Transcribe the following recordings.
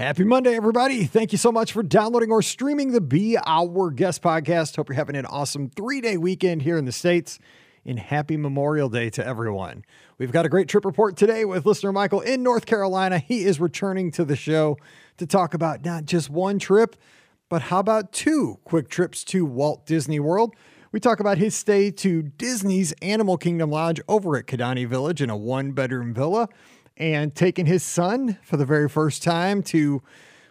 Happy Monday, everybody. Thank you so much for downloading or streaming the Be Our Guest podcast. Hope you're having an awesome three day weekend here in the States. And happy Memorial Day to everyone. We've got a great trip report today with listener Michael in North Carolina. He is returning to the show to talk about not just one trip, but how about two quick trips to Walt Disney World? We talk about his stay to Disney's Animal Kingdom Lodge over at Kidani Village in a one bedroom villa and taking his son for the very first time to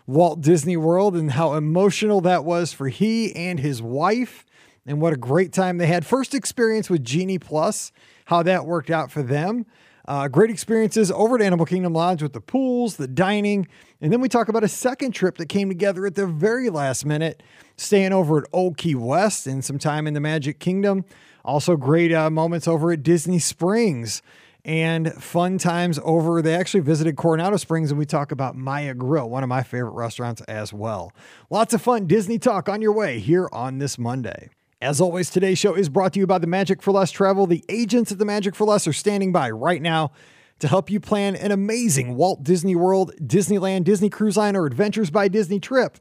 Walt Disney World and how emotional that was for he and his wife and what a great time they had. First experience with Genie Plus, how that worked out for them. Uh, great experiences over at Animal Kingdom Lodge with the pools, the dining. And then we talk about a second trip that came together at the very last minute, staying over at Old Key West and some time in the Magic Kingdom. Also, great uh, moments over at Disney Springs and fun times over. They actually visited Coronado Springs, and we talk about Maya Grill, one of my favorite restaurants as well. Lots of fun Disney talk on your way here on this Monday. As always, today's show is brought to you by the Magic for Less Travel. The agents at the Magic for Less are standing by right now to help you plan an amazing Walt Disney World, Disneyland, Disney Cruise Line, or Adventures by Disney trip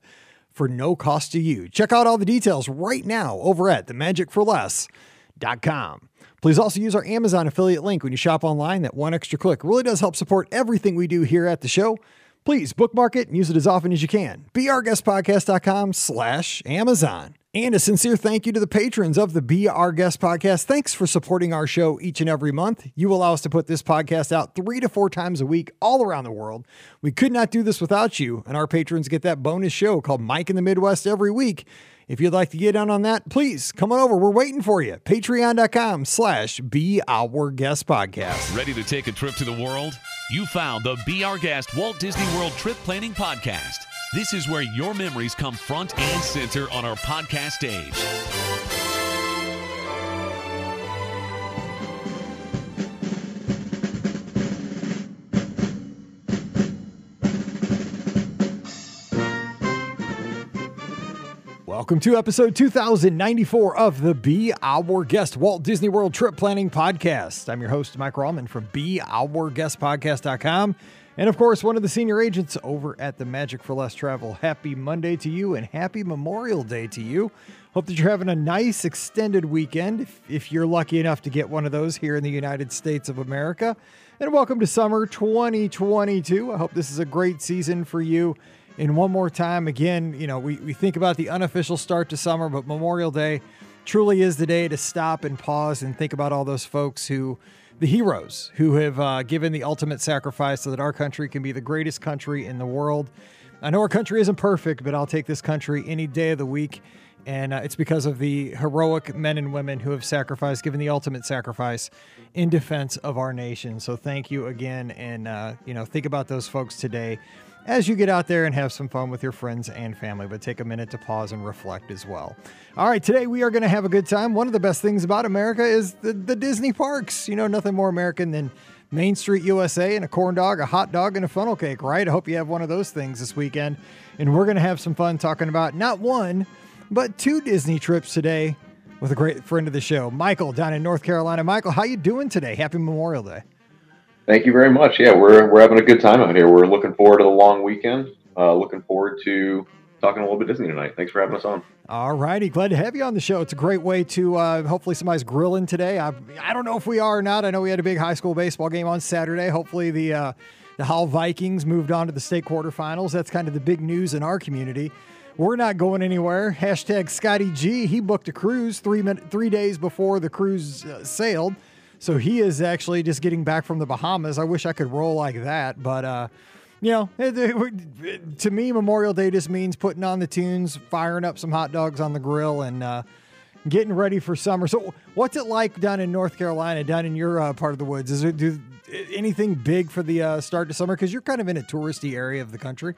for no cost to you. Check out all the details right now over at themagicforless.com. Please also use our Amazon affiliate link when you shop online. That one extra click really does help support everything we do here at the show. Please bookmark it and use it as often as you can. BeOurGuestPodcast.com slash Amazon. And a sincere thank you to the patrons of the Be Our Guest podcast. Thanks for supporting our show each and every month. You allow us to put this podcast out three to four times a week all around the world. We could not do this without you, and our patrons get that bonus show called Mike in the Midwest every week. If you'd like to get in on that, please come on over. We're waiting for you. Patreon.com slash Be Our Guest Podcast. Ready to take a trip to the world? You found the Be Our Guest Walt Disney World Trip Planning Podcast. This is where your memories come front and center on our podcast stage. Welcome to episode 2094 of the Be Our Guest Walt Disney World Trip Planning Podcast. I'm your host, Mike Rallman from BeOurGuestPodcast.com. And of course, one of the senior agents over at the Magic for Less Travel. Happy Monday to you and happy Memorial Day to you. Hope that you're having a nice extended weekend if, if you're lucky enough to get one of those here in the United States of America. And welcome to summer 2022. I hope this is a great season for you. And one more time, again, you know, we, we think about the unofficial start to summer, but Memorial Day truly is the day to stop and pause and think about all those folks who, the heroes, who have uh, given the ultimate sacrifice so that our country can be the greatest country in the world. I know our country isn't perfect, but I'll take this country any day of the week. And uh, it's because of the heroic men and women who have sacrificed, given the ultimate sacrifice in defense of our nation. So thank you again. And, uh, you know, think about those folks today as you get out there and have some fun with your friends and family, but take a minute to pause and reflect as well. All right, today we are going to have a good time. One of the best things about America is the, the Disney parks. You know, nothing more American than Main Street USA and a corn dog, a hot dog, and a funnel cake, right? I hope you have one of those things this weekend. And we're going to have some fun talking about not one, but two Disney trips today with a great friend of the show, Michael, down in North Carolina. Michael, how you doing today? Happy Memorial Day. Thank you very much. Yeah, we're we're having a good time out here. We're looking forward to the long weekend. Uh, looking forward to talking a little bit Disney tonight. Thanks for having us on. All righty, glad to have you on the show. It's a great way to uh, hopefully somebody's grilling today. I I don't know if we are or not. I know we had a big high school baseball game on Saturday. Hopefully the uh, the Howell Vikings moved on to the state quarterfinals. That's kind of the big news in our community. We're not going anywhere. Hashtag Scotty G. He booked a cruise three minute, three days before the cruise uh, sailed. So he is actually just getting back from the Bahamas. I wish I could roll like that, but uh, you know, it, it, to me, Memorial Day just means putting on the tunes, firing up some hot dogs on the grill, and uh, getting ready for summer. So, what's it like down in North Carolina, down in your uh, part of the woods? Is it do anything big for the uh, start to summer? Because you're kind of in a touristy area of the country.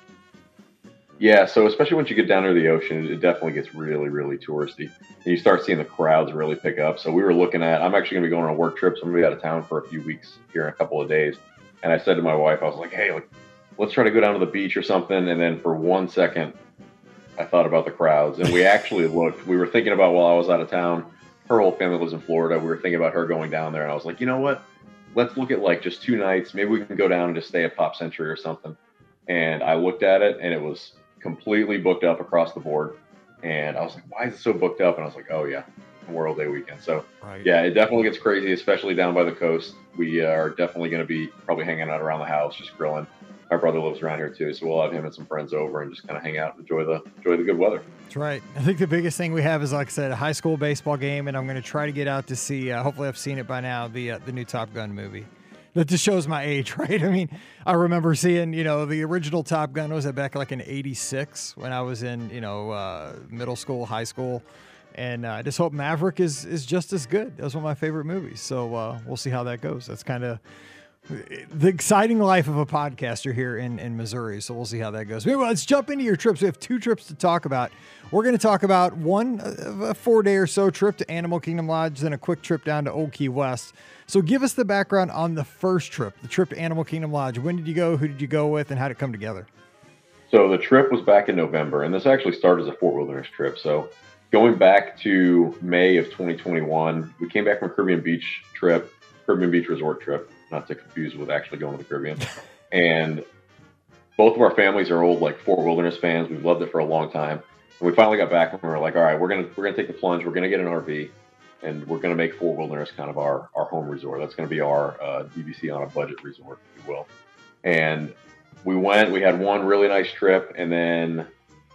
Yeah, so especially once you get down near the ocean, it definitely gets really, really touristy. And you start seeing the crowds really pick up. So we were looking at. I'm actually going to be going on a work trip. So I'm going to be out of town for a few weeks here in a couple of days. And I said to my wife, I was like, "Hey, like, let's try to go down to the beach or something." And then for one second, I thought about the crowds, and we actually looked. We were thinking about while I was out of town. Her whole family lives in Florida. We were thinking about her going down there, and I was like, you know what? Let's look at like just two nights. Maybe we can go down and just stay at Pop Century or something and I looked at it, and it was completely booked up across the board. And I was like, why is it so booked up? And I was like, oh yeah, Memorial Day weekend. So right. yeah, it definitely gets crazy, especially down by the coast. We are definitely going to be probably hanging out around the house, just grilling. My brother lives around here too, so we'll have him and some friends over and just kind of hang out and enjoy the enjoy the good weather. That's right. I think the biggest thing we have is, like I said, a high school baseball game, and I'm going to try to get out to see. Uh, hopefully, I've seen it by now. The uh, the new Top Gun movie that just shows my age, right? I mean, I remember seeing, you know, the original Top Gun was back like in '86 when I was in, you know, uh, middle school, high school, and uh, I just hope Maverick is is just as good. That was one of my favorite movies. So uh, we'll see how that goes. That's kind of the exciting life of a podcaster here in, in Missouri. So we'll see how that goes. Let's jump into your trips. We have two trips to talk about. We're going to talk about one, uh, a four day or so trip to Animal Kingdom Lodge, then a quick trip down to Old Key West. So give us the background on the first trip, the trip to Animal Kingdom Lodge. When did you go? Who did you go with? And how did it come together? So the trip was back in November, and this actually started as a Fort Wilderness trip. So going back to May of 2021, we came back from a Caribbean Beach trip, Caribbean Beach Resort trip not to confuse with actually going to the Caribbean. and both of our families are old like Fort Wilderness fans. We've loved it for a long time. And we finally got back and we were like, all right, we're gonna we're gonna take the plunge. We're gonna get an RV, and we're gonna make Fort Wilderness kind of our our home resort. That's gonna be our uh, DVC on a budget resort, if you will. And we went. We had one really nice trip, and then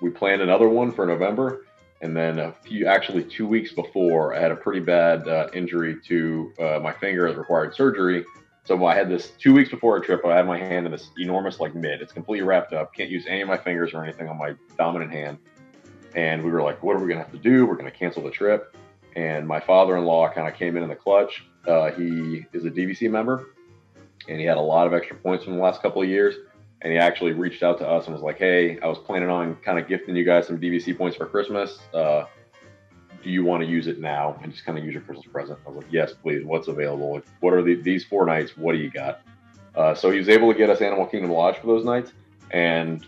we planned another one for November. And then a few, actually two weeks before, I had a pretty bad uh, injury to uh, my finger that required surgery so I had this two weeks before a trip. I had my hand in this enormous like mitt. It's completely wrapped up. Can't use any of my fingers or anything on my dominant hand. And we were like, what are we gonna have to do? We're gonna cancel the trip. And my father-in-law kind of came in in the clutch. Uh, he is a DVC member, and he had a lot of extra points from the last couple of years. And he actually reached out to us and was like, "Hey, I was planning on kind of gifting you guys some DVC points for Christmas. Uh, do you want to use it now and just kind of use your Christmas present? I was like, yes, please. What's available? what are the, these four nights? What do you got? Uh, so he was able to get us Animal Kingdom Lodge for those nights and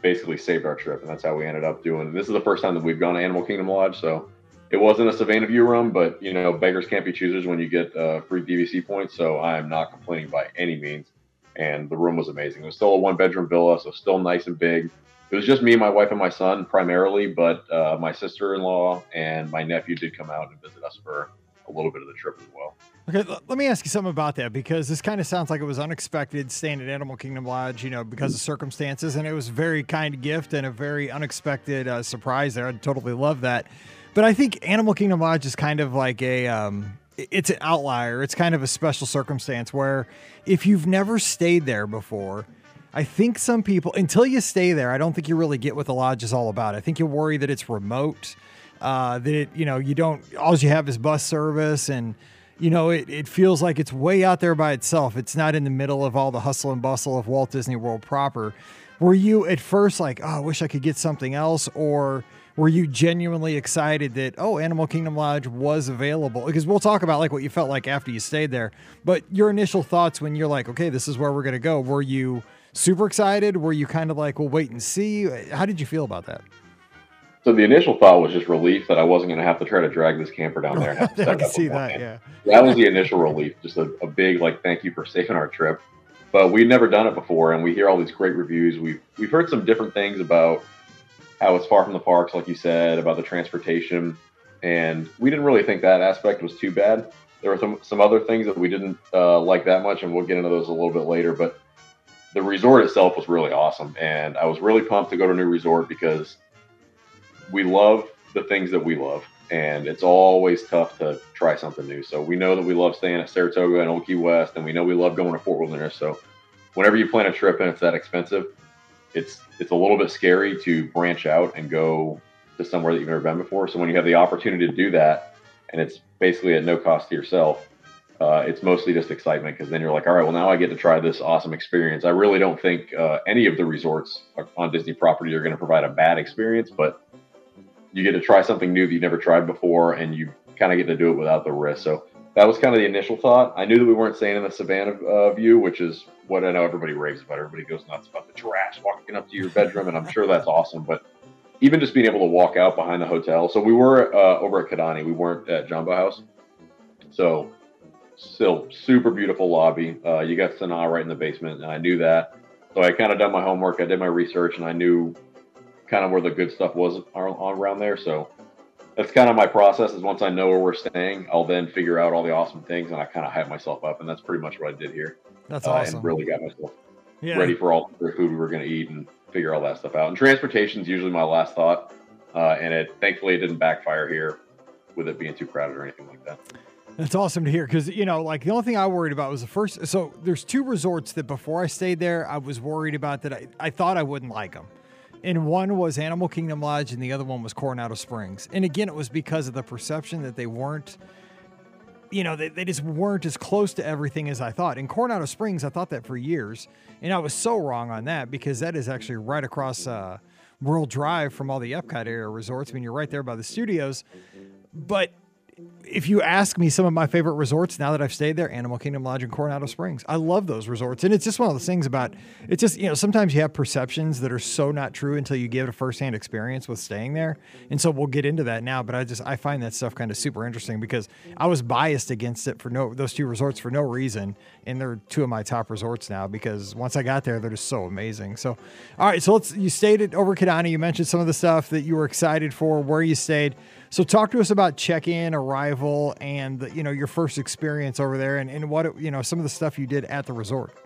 basically saved our trip. And that's how we ended up doing. This is the first time that we've gone to Animal Kingdom Lodge. So it wasn't a Savannah View room, but you know, beggars can't be choosers when you get uh, free DVC points. So I am not complaining by any means. And the room was amazing. It was still a one bedroom villa, so still nice and big it was just me, my wife, and my son primarily, but uh, my sister in law and my nephew did come out and visit us for a little bit of the trip as well. Okay, let me ask you something about that because this kind of sounds like it was unexpected staying at Animal Kingdom Lodge, you know, because of circumstances, and it was a very kind gift and a very unexpected uh, surprise there. I totally love that. But I think Animal Kingdom Lodge is kind of like a, um, it's an outlier. It's kind of a special circumstance where if you've never stayed there before, I think some people, until you stay there, I don't think you really get what the lodge is all about. I think you worry that it's remote, uh, that it, you know, you don't, all you have is bus service and, you know, it, it feels like it's way out there by itself. It's not in the middle of all the hustle and bustle of Walt Disney World proper. Were you at first like, oh, I wish I could get something else? Or were you genuinely excited that, oh, Animal Kingdom Lodge was available? Because we'll talk about like what you felt like after you stayed there. But your initial thoughts when you're like, okay, this is where we're going to go, were you, super excited? Were you kind of like, well, wait and see? How did you feel about that? So the initial thought was just relief that I wasn't going to have to try to drag this camper down there. And I can see that. Yeah, that was the initial relief. Just a, a, big like thank you for saving our trip. But we'd never done it before, and we hear all these great reviews. We've we've heard some different things about how it's far from the parks, like you said, about the transportation, and we didn't really think that aspect was too bad. There were some some other things that we didn't uh, like that much, and we'll get into those a little bit later. But the resort itself was really awesome, and I was really pumped to go to a new resort because we love the things that we love, and it's always tough to try something new. So we know that we love staying at Saratoga and Old Key West, and we know we love going to Fort Wilderness. So whenever you plan a trip and it's that expensive, it's it's a little bit scary to branch out and go to somewhere that you've never been before. So when you have the opportunity to do that, and it's basically at no cost to yourself, uh, it's mostly just excitement because then you're like, all right, well, now I get to try this awesome experience. I really don't think uh, any of the resorts on Disney property are going to provide a bad experience, but you get to try something new that you never tried before and you kind of get to do it without the risk. So that was kind of the initial thought. I knew that we weren't staying in the Savannah uh, view, which is what I know everybody raves about. Everybody goes nuts about the giraffes walking up to your bedroom, and I'm sure that's awesome. But even just being able to walk out behind the hotel. So we were uh, over at Kidani. We weren't at Jambo House. So still super beautiful lobby. Uh, you got Sanaa right in the basement, and I knew that. So I kind of done my homework. I did my research, and I knew kind of where the good stuff was around there. So that's kind of my process. Is once I know where we're staying, I'll then figure out all the awesome things, and I kind of hype myself up, and that's pretty much what I did here. That's uh, awesome. And really got myself yeah. ready for all the food we were going to eat and figure all that stuff out. And transportation is usually my last thought, uh, and it thankfully it didn't backfire here with it being too crowded or anything like that. That's awesome to hear because you know, like the only thing I worried about was the first. So there's two resorts that before I stayed there, I was worried about that. I, I thought I wouldn't like them, and one was Animal Kingdom Lodge, and the other one was Coronado Springs. And again, it was because of the perception that they weren't you know, they, they just weren't as close to everything as I thought. In Coronado Springs, I thought that for years, and I was so wrong on that because that is actually right across uh, World Drive from all the Epcot area resorts. I mean, you're right there by the studios, but if you ask me some of my favorite resorts now that I've stayed there, Animal Kingdom Lodge and Coronado Springs. I love those resorts. And it's just one of those things about it's just, you know, sometimes you have perceptions that are so not true until you get a firsthand experience with staying there. And so we'll get into that now, but I just I find that stuff kind of super interesting because I was biased against it for no those two resorts for no reason. And they're two of my top resorts now because once I got there, they're just so amazing. So all right, so let's you stayed at over Kidani. You mentioned some of the stuff that you were excited for, where you stayed. So talk to us about check-in, arrival, and the, you know your first experience over there, and, and what you know some of the stuff you did at the resort.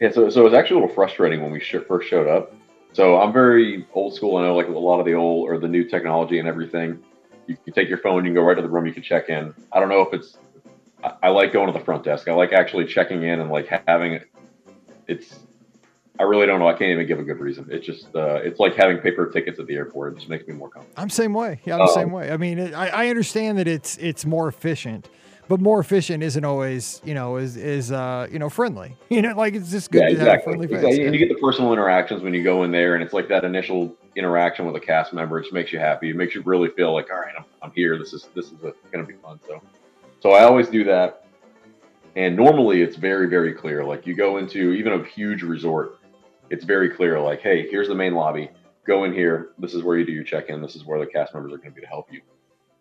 Yeah, so so it was actually a little frustrating when we sh- first showed up. So I'm very old school. I know like a lot of the old or the new technology and everything. You take your phone, you can go right to the room, you can check in. I don't know if it's. I, I like going to the front desk. I like actually checking in and like having. It's I really don't know. I can't even give a good reason. It's just uh, it's like having paper tickets at the airport. It just makes me more comfortable. I'm same way. Yeah, I'm um, the same way. I mean, it, I, I understand that it's it's more efficient, but more efficient isn't always you know is is uh, you know friendly. You know, like it's just good yeah, to exactly. have a friendly face. Exactly. And you get the personal interactions when you go in there, and it's like that initial interaction with a cast member. It just makes you happy. It makes you really feel like, all right, I'm, I'm here. This is this is going to be fun. So, so I always do that. And normally it's very very clear. Like you go into even a huge resort it's very clear like, hey, here's the main lobby. Go in here. This is where you do your check in. This is where the cast members are going to be to help you.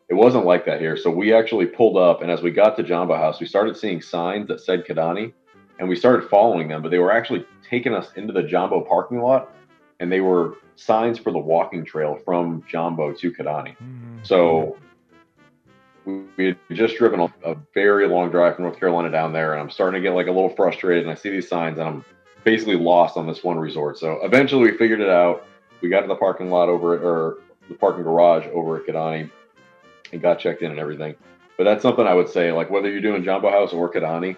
It wasn't like that here. So we actually pulled up, and as we got to Jambo House, we started seeing signs that said Kidani, and we started following them, but they were actually taking us into the Jambo parking lot, and they were signs for the walking trail from Jambo to Kidani. Mm-hmm. So we had just driven a, a, very long drive from North Carolina down there, and I'm starting to get like a little frustrated. And I see these signs, and I'm basically lost on this one resort. So eventually we figured it out. We got to the parking lot over at, or the parking garage over at Kidani and got checked in and everything. But that's something I would say, like whether you're doing Jambo House or Kidani,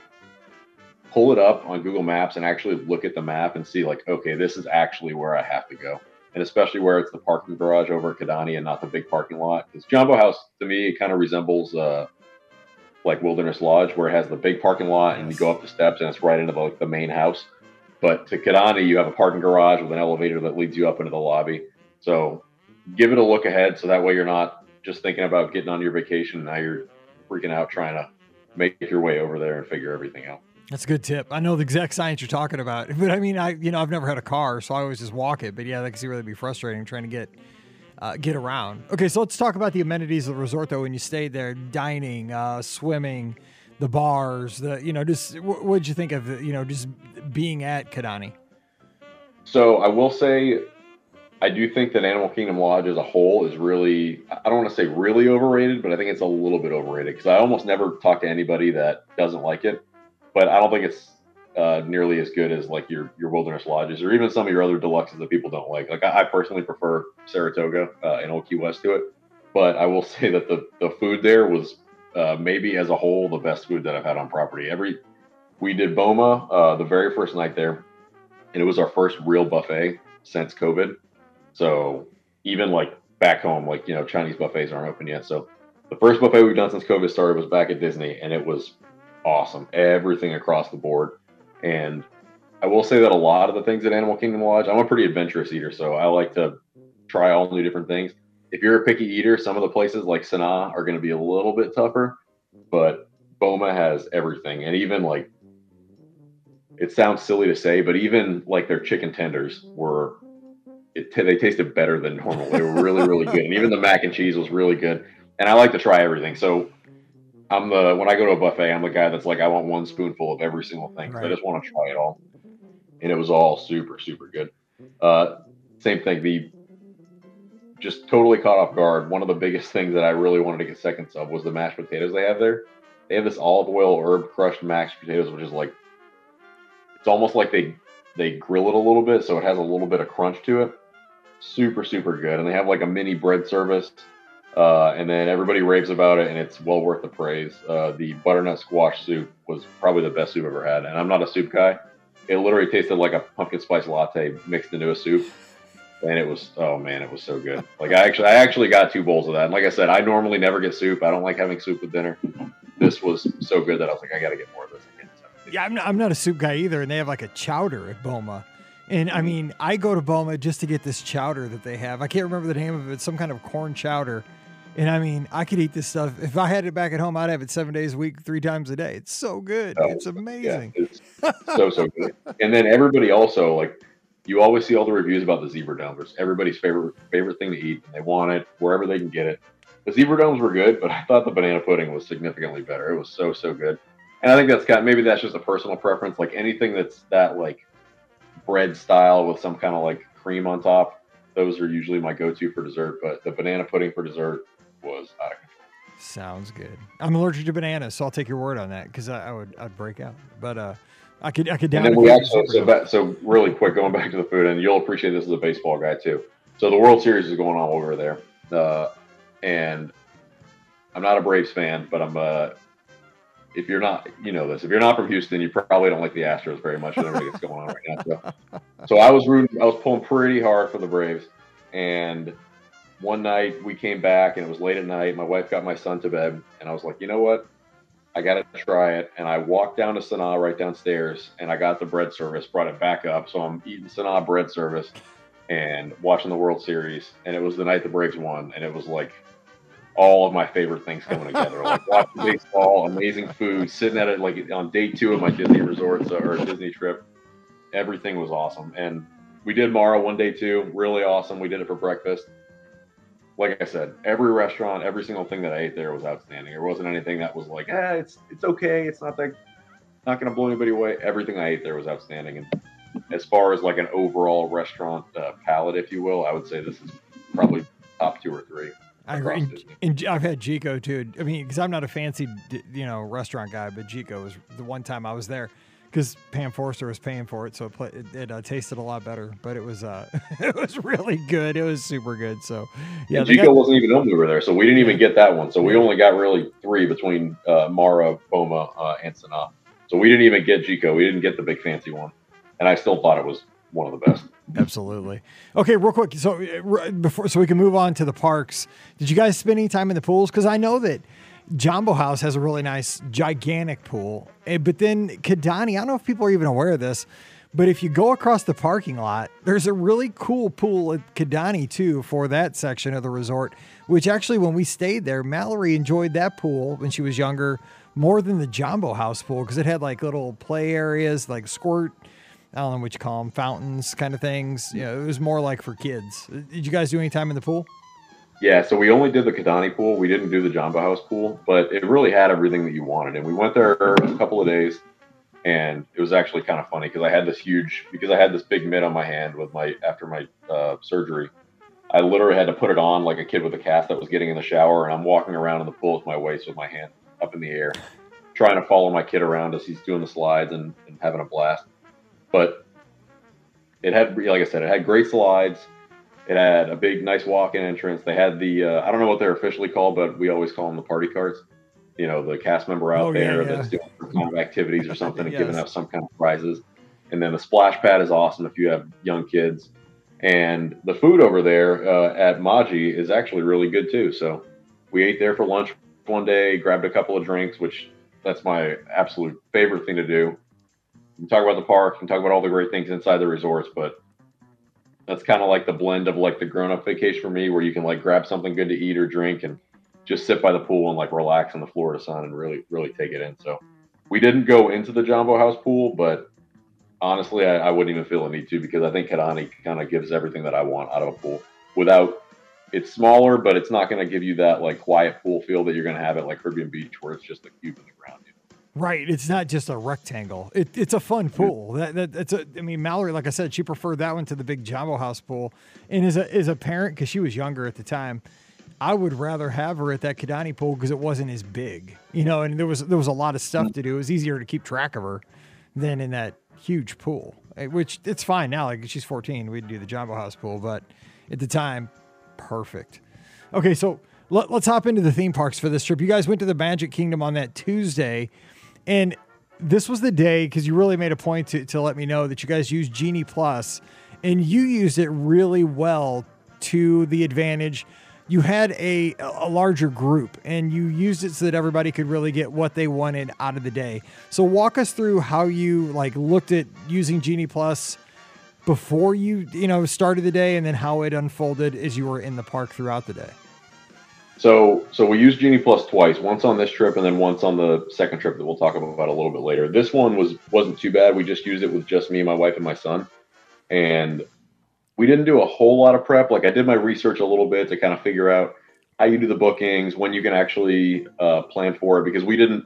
pull it up on Google Maps and actually look at the map and see like, okay, this is actually where I have to go. And especially where it's the parking garage over at Kidani and not the big parking lot. Because Jambo House, to me, it kind of resembles uh, like Wilderness Lodge, where it has the big parking lot and you go up the steps and it's right into the, like the main house. But to Kidani, you have a parking garage with an elevator that leads you up into the lobby. So give it a look ahead so that way you're not just thinking about getting on your vacation. and Now you're freaking out trying to make your way over there and figure everything out. That's a good tip. I know the exact science you're talking about, but I mean, I you know I've never had a car, so I always just walk it. But yeah, that can really be frustrating trying to get uh, get around. Okay, so let's talk about the amenities of the resort though. When you stayed there, dining, uh, swimming, the bars, the you know, just what did you think of you know just being at Kidani? So I will say, I do think that Animal Kingdom Lodge as a whole is really I don't want to say really overrated, but I think it's a little bit overrated because I almost never talk to anybody that doesn't like it. But I don't think it's uh, nearly as good as like your your wilderness lodges or even some of your other deluxes that people don't like. Like I, I personally prefer Saratoga uh, and Old Key West to it, but I will say that the the food there was uh, maybe as a whole the best food that I've had on property. Every we did Boma uh, the very first night there, and it was our first real buffet since COVID. So even like back home, like you know Chinese buffets aren't open yet. So the first buffet we've done since COVID started was back at Disney, and it was awesome. Everything across the board, and I will say that a lot of the things at Animal Kingdom Lodge, I'm a pretty adventurous eater, so I like to try all new different things if you're a picky eater, some of the places like Sanaa are going to be a little bit tougher, but Boma has everything. And even like, it sounds silly to say, but even like their chicken tenders were, it, they tasted better than normal. They were really, really good. And even the mac and cheese was really good. And I like to try everything. So I'm the, when I go to a buffet, I'm the guy that's like, I want one spoonful of every single thing. Right. I just want to try it all and it was all super super good. Uh, same thing. The just totally caught off guard. One of the biggest things that I really wanted to get seconds of was the mashed potatoes they have there. They have this olive oil herb crushed mashed potatoes, which is like it's almost like they they grill it a little bit, so it has a little bit of crunch to it. Super super good, and they have like a mini bread service. Uh, and then everybody raves about it, and it's well worth the praise. Uh, the butternut squash soup was probably the best soup I've ever had, and I'm not a soup guy. It literally tasted like a pumpkin spice latte mixed into a soup and it was oh man, it was so good. Like I actually I actually got two bowls of that. And like I said, I normally never get soup. I don't like having soup with dinner. This was so good that I was like, I got to get more of this again. Yeah, I'm not, I'm not a soup guy either, and they have like a chowder at Boma. And I mm-hmm. mean, I go to Boma just to get this chowder that they have. I can't remember the name of it. some kind of corn chowder. And I mean, I could eat this stuff. If I had it back at home, I'd have it seven days a week, three times a day. It's so good. Oh, it's amazing. Yeah, it's so, so good. And then everybody also, like, you always see all the reviews about the zebra domes. It's everybody's favorite favorite thing to eat, and they want it wherever they can get it. The zebra domes were good, but I thought the banana pudding was significantly better. It was so so good, and I think that's kind of, maybe that's just a personal preference. Like anything that's that like bread style with some kind of like cream on top, those are usually my go-to for dessert. But the banana pudding for dessert was out of control. Sounds good. I'm allergic to bananas, so I'll take your word on that because I, I, would I'd break out. But uh, I could I could down. And then we actually so, back, so really quick going back to the food, and you'll appreciate this as a baseball guy too. So the World Series is going on over there, uh, and I'm not a Braves fan, but I'm uh, if you're not, you know this. If you're not from Houston, you probably don't like the Astros very much. With everything that's going on right now. So, so I was rooting. I was pulling pretty hard for the Braves, and one night we came back and it was late at night. My wife got my son to bed, and I was like, you know what? I got to try it. And I walked down to Sanaa right downstairs and I got the bread service, brought it back up. So I'm eating Sanaa bread service and watching the World Series. And it was the night the Braves won. And it was like all of my favorite things coming together. like watching baseball, amazing food, sitting at it like on day two of my Disney resorts uh, or Disney trip. Everything was awesome. And we did Mara one day too. Really awesome. We did it for breakfast like I said, every restaurant, every single thing that I ate there was outstanding. There wasn't anything that was like, ah, it's it's okay. It's not that not going to blow anybody away. Everything I ate there was outstanding. And as far as like an overall restaurant uh, palette, if you will, I would say this is probably top two or three. I agree. And, and, I've had Jiko too. I mean, because I'm not a fancy, you know, restaurant guy, but Jiko was the one time I was there because Pam Forster was paying for it, so it it, it uh, tasted a lot better. But it was uh, it was really good. It was super good. So yeah, Jiko got, wasn't even on over there, so we didn't even get that one. So we only got really three between uh, Mara, Boma, uh, and Sanaa. So we didn't even get Jiko. We didn't get the big fancy one, and I still thought it was one of the best. Absolutely. Okay, real quick. So uh, before, so we can move on to the parks. Did you guys spend any time in the pools? Because I know that Jambo House has a really nice, gigantic pool. Eh, but then Kidani, I don't know if people are even aware of this, but if you go across the parking lot, there's a really cool pool at Kidani too for that section of the resort, which actually, when we stayed there, Mallory enjoyed that pool when she was younger more than the Jambo House pool because it had like little play areas, like squirt. I don't know what you call them, fountains kind of things. You know, it was more like for kids. Did you guys do any time in the pool? Yeah, so we only did the Kidani pool. We didn't do the Jambo House pool, but it really had everything that you wanted. And we went there a couple of days, and it was actually kind of funny because I had this huge because I had this big mitt on my hand with my after my uh, surgery. I literally had to put it on like a kid with a cast that was getting in the shower, and I'm walking around in the pool with my waist with my hand up in the air, trying to follow my kid around as he's doing the slides and, and having a blast. But it had, like I said, it had great slides it had a big, nice walk-in entrance. They had the uh, I don't know what they're officially called, but we always call them the party carts. You know, the cast member out oh, there yeah, yeah. that's doing some kind of activities or something and yes. giving out some kind of prizes. And then the splash pad is awesome if you have young kids. And the food over there uh, at Maji is actually really good too. So we ate there for lunch one day, grabbed a couple of drinks, which that's my absolute favorite thing to do. We talk about the park and talk about all the great things inside the resorts, but that's kind of like the blend of like the grown up vacation for me, where you can like grab something good to eat or drink and just sit by the pool and like relax in the Florida sun and really, really take it in. So we didn't go into the Jambo House pool, but honestly, I, I wouldn't even feel a need to because I think Kidani kind of gives everything that I want out of a pool without it's smaller, but it's not going to give you that like quiet pool feel that you're going to have at like Caribbean Beach where it's just a cube in the ground. You? Right. It's not just a rectangle. It, it's a fun pool. That, that that's a. I mean, Mallory, like I said, she preferred that one to the big Jambo House pool. And as a as a parent, because she was younger at the time, I would rather have her at that Kidani pool because it wasn't as big, you know. And there was there was a lot of stuff to do. It was easier to keep track of her than in that huge pool. eh, Which it's fine now. Like she's 14, we'd do the Jambo House pool, but at the time, perfect. Okay, so let, us hop into the theme parks for this trip. You guys went to the Magic Kingdom on that Tuesday, and this was the day because you really made a point to, to let me know that you guys used Genie Plus, and you used it really well to the advantage. You had a a larger group, and you used it so that everybody could really get what they wanted out of the day. So walk us through how you like looked at using Genie Plus before you you know started the day, and then how it unfolded as you were in the park throughout the day. So, so we used Genie Plus twice. Once on this trip, and then once on the second trip that we'll talk about a little bit later. This one was wasn't too bad. We just used it with just me, my wife, and my son, and we didn't do a whole lot of prep. Like I did my research a little bit to kind of figure out how you do the bookings, when you can actually uh, plan for it, because we didn't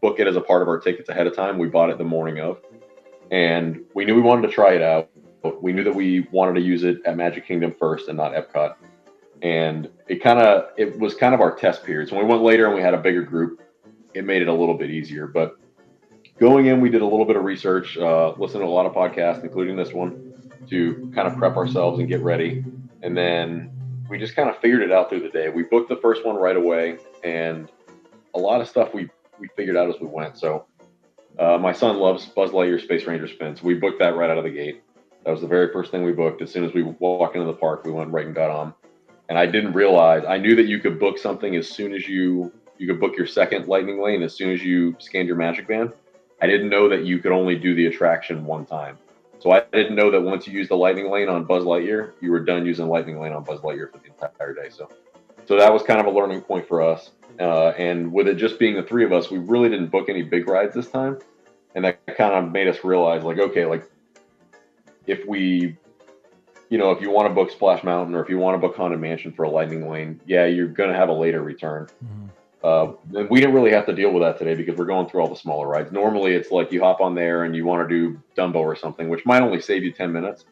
book it as a part of our tickets ahead of time. We bought it the morning of, and we knew we wanted to try it out. We knew that we wanted to use it at Magic Kingdom first and not Epcot and it kind of it was kind of our test period. So when we went later and we had a bigger group, it made it a little bit easier. But going in, we did a little bit of research, uh, listened to a lot of podcasts, including this one, to kind of prep ourselves and get ready. And then we just kind of figured it out through the day. We booked the first one right away, and a lot of stuff we we figured out as we went. So uh, my son loves Buzz Lightyear Space Ranger spins. We booked that right out of the gate. That was the very first thing we booked. As soon as we walked into the park, we went right and got on and I didn't realize I knew that you could book something as soon as you you could book your second lightning lane as soon as you scanned your magic band. I didn't know that you could only do the attraction one time. So I didn't know that once you used the lightning lane on Buzz Lightyear, you were done using lightning lane on Buzz Lightyear for the entire day. So so that was kind of a learning point for us. Uh, and with it just being the three of us, we really didn't book any big rides this time. And that kind of made us realize like, okay, like if we you know, if you want to book Splash Mountain or if you want to book Haunted Mansion for a lightning lane, yeah, you're going to have a later return. Mm-hmm. Uh, and we didn't really have to deal with that today because we're going through all the smaller rides. Normally, it's like you hop on there and you want to do Dumbo or something, which might only save you 10 minutes.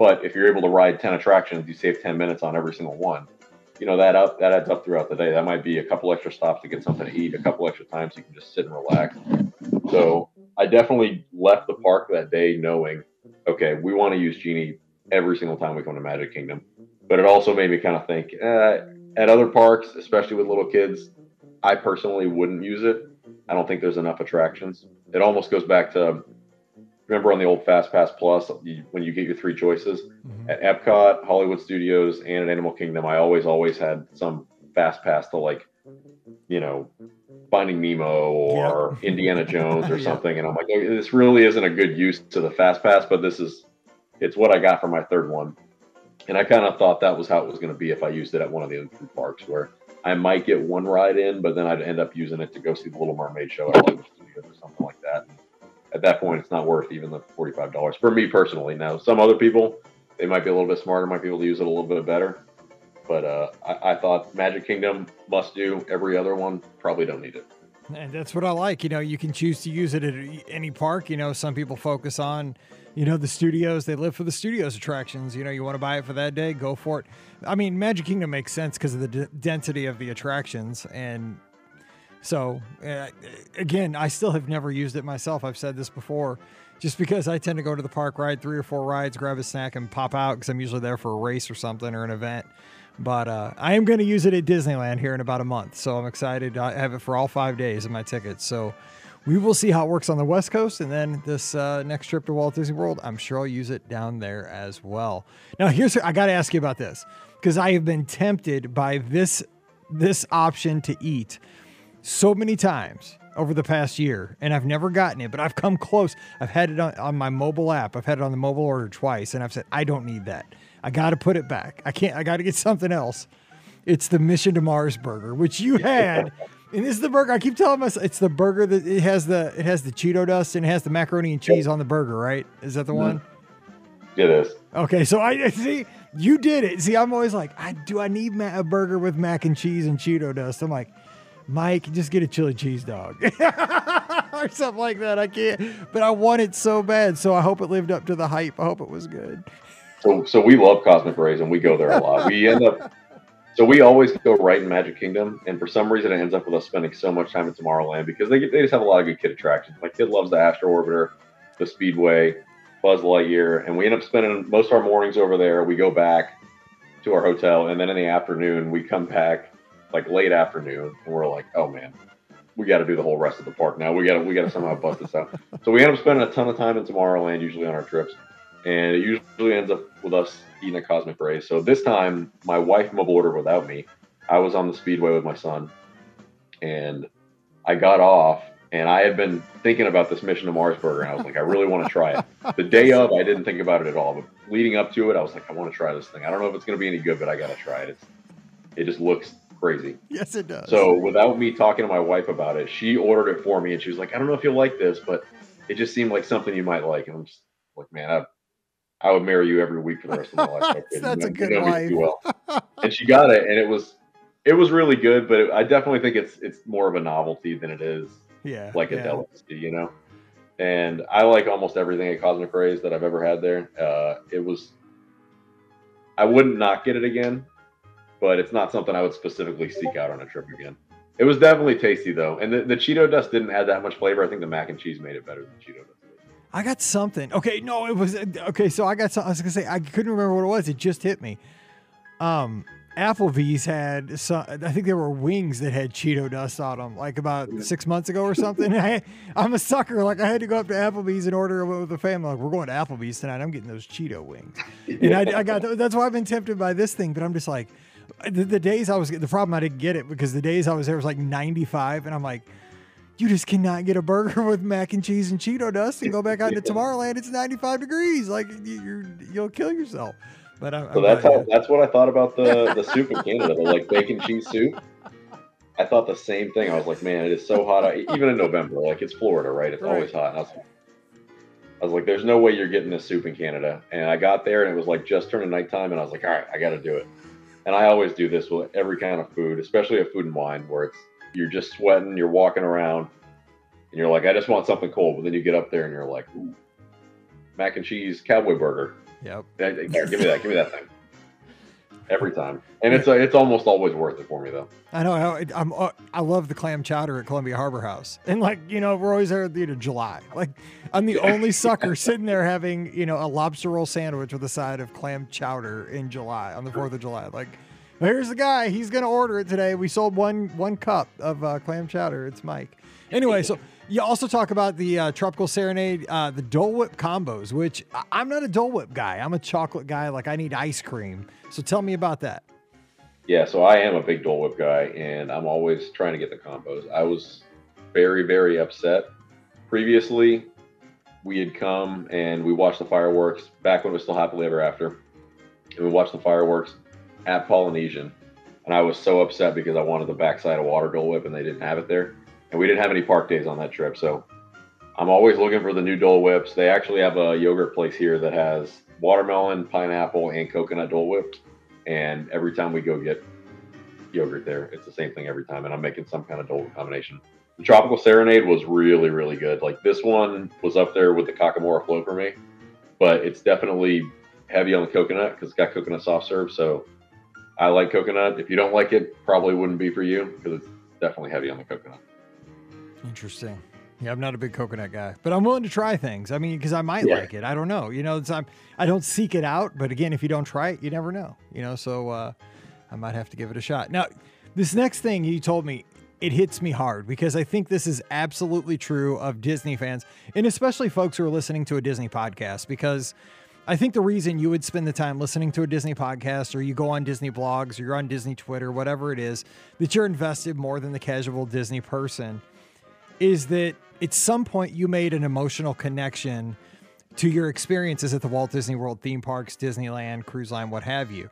But if you're able to ride 10 attractions, you save 10 minutes on every single one. You know, that up that adds up throughout the day. That might be a couple extra stops to get something to eat, a couple extra times you can just sit and relax. So I definitely left the park that day knowing, okay, we want to use Genie every single time we come to Magic Kingdom. But it also made me kind of think uh, at other parks, especially with little kids, I personally wouldn't use it. I don't think there's enough attractions. It almost goes back to remember on the old Fast Pass Plus you, when you get your three choices mm-hmm. at Epcot, Hollywood Studios, and at Animal Kingdom. I always always had some Fast Pass to like, you know, Finding Nemo or yep. Indiana Jones or something, and I'm like, this really isn't a good use to the Fast Pass, but this is it's what I got for my third one. And I kind of thought that was how it was going to be if I used it at one of the three parks, where I might get one ride in, but then I'd end up using it to go see the Little Mermaid show at Hollywood Studios or something like that. And at that point, it's not worth even the forty-five dollars for me personally. Now, some other people, they might be a little bit smarter, might be able to use it a little bit better. But uh, I, I thought Magic Kingdom must do. Every other one probably don't need it. And that's what I like. You know, you can choose to use it at any park. You know, some people focus on you know the studios they live for the studios attractions you know you want to buy it for that day go for it i mean magic kingdom makes sense because of the d- density of the attractions and so uh, again i still have never used it myself i've said this before just because i tend to go to the park ride three or four rides grab a snack and pop out because i'm usually there for a race or something or an event but uh, I am going to use it at Disneyland here in about a month, so I'm excited. I have it for all five days of my tickets. So we will see how it works on the West Coast, and then this uh, next trip to Walt Disney World, I'm sure I'll use it down there as well. Now, here's I got to ask you about this because I have been tempted by this this option to eat so many times over the past year, and I've never gotten it, but I've come close. I've had it on, on my mobile app. I've had it on the mobile order twice, and I've said I don't need that. I got to put it back. I can't. I got to get something else. It's the Mission to Mars burger, which you had and this is the burger. I keep telling myself it's the burger that it has the it has the Cheeto dust and it has the macaroni and cheese on the burger, right? Is that the mm-hmm. one? It is. Okay, so I see you did it. See, I'm always like, I do I need a burger with mac and cheese and Cheeto dust? I'm like, Mike, just get a chili cheese dog or something like that. I can't, but I want it so bad. So I hope it lived up to the hype. I hope it was good. So, so we love Cosmic Rays and we go there a lot. We end up, so we always go right in Magic Kingdom, and for some reason it ends up with us spending so much time in Tomorrowland because they they just have a lot of good kid attractions. My kid loves the Astro Orbiter, the Speedway, Buzz Lightyear, and we end up spending most of our mornings over there. We go back to our hotel, and then in the afternoon we come back like late afternoon, and we're like, oh man, we got to do the whole rest of the park now. We got to we got to somehow bust this out. So we end up spending a ton of time in Tomorrowland, usually on our trips, and it usually ends up with us eating a Cosmic Ray. So this time, my wife mobile ordered without me. I was on the Speedway with my son, and I got off, and I had been thinking about this mission to Mars Burger, and I was like, I really want to try it. The day of, I didn't think about it at all, but leading up to it, I was like, I want to try this thing. I don't know if it's going to be any good, but I got to try it. It's, it just looks crazy. Yes, it does. So without me talking to my wife about it, she ordered it for me, and she was like, I don't know if you'll like this, but it just seemed like something you might like. And I'm just like, man, I, I would marry you every week for the rest of my life. That's you a good wife. Well. and she got it, and it was it was really good, but it, I definitely think it's it's more of a novelty than it is yeah, like a yeah. delicacy, you know. And I like almost everything at Cosmic Rays that I've ever had there. Uh, it was, I wouldn't not get it again, but it's not something I would specifically seek out on a trip again. It was definitely tasty though, and the, the Cheeto dust didn't add that much flavor. I think the mac and cheese made it better than Cheeto dust. I got something. Okay, no, it was okay. So I got. Some, I was gonna say I couldn't remember what it was. It just hit me. Um, Applebee's had some. I think there were wings that had Cheeto dust on them, like about six months ago or something. I, I'm a sucker. Like I had to go up to Applebee's and order with the family. Like we're going to Applebee's tonight. I'm getting those Cheeto wings, and I, I got. That's why I've been tempted by this thing. But I'm just like, the, the days I was. The problem I didn't get it because the days I was there was like 95, and I'm like you just cannot get a burger with mac and cheese and Cheeto dust and go back out to Tomorrowland. It's 95 degrees. Like you, you'll kill yourself. But I'm, so I'm that's how, that's what I thought about the the soup in Canada, the like bacon cheese soup. I thought the same thing. I was like, man, it is so hot. out- Even in November, like it's Florida, right? It's Right. always hot. And I was, I was like, there's no way you're getting this soup in Canada. And I got there and it was like just turning nighttime, and I was like, all right, I got to do it. And I always do this with every kind of food, especially a food and wine, where it's you're just sweating, you're walking around, and you're like, I just want something cold. But then you get up there and you're like, Ooh, mac and cheese cowboy burger. Yep. Yeah, give me that. Give me that thing. Every time, and it's uh, it's almost always worth it for me though. I know. I, I'm. Uh, I love the clam chowder at Columbia Harbor House, and like you know, we're always there at the end of July. Like I'm the only sucker sitting there having you know a lobster roll sandwich with a side of clam chowder in July on the Fourth of July. Like here's the guy. He's gonna order it today. We sold one one cup of uh, clam chowder. It's Mike. Anyway, so you also talk about the uh, tropical serenade, uh, the Dole Whip combos, which I- I'm not a Dole Whip guy. I'm a chocolate guy. Like I need ice cream. So tell me about that. Yeah, so I am a big Dole Whip guy, and I'm always trying to get the combos. I was very very upset. Previously, we had come and we watched the fireworks back when it was still happily ever after, and we watched the fireworks at Polynesian, and I was so upset because I wanted the backside of Water Dole Whip and they didn't have it there, and we didn't have any park days on that trip. So I'm always looking for the new Dole Whips. They actually have a yogurt place here that has watermelon, pineapple, and coconut Dole Whip, and every time we go get yogurt there, it's the same thing every time, and I'm making some kind of Dole combination. The Tropical Serenade was really, really good. Like this one was up there with the Kakamora Float for me, but it's definitely heavy on the coconut because it's got coconut soft serve. So I like coconut. If you don't like it, probably wouldn't be for you because it's definitely heavy on the coconut. Interesting. Yeah, I'm not a big coconut guy, but I'm willing to try things. I mean, because I might Yeah. like it. I don't know. You know, it's, I'm, I don't seek it out, but again, if you don't try it, you never know. You know, so uh, I might have to give it a shot. Now, this next thing you told me, it hits me hard because I think this is absolutely true of Disney fans, and especially folks who are listening to a Disney podcast, because I think the reason you would spend the time listening to a Disney podcast or you go on Disney blogs or you're on Disney Twitter, whatever it is, that you're invested more than the casual Disney person is that at some point you made an emotional connection to your experiences at the Walt Disney World theme parks, Disneyland, cruise line, what have you.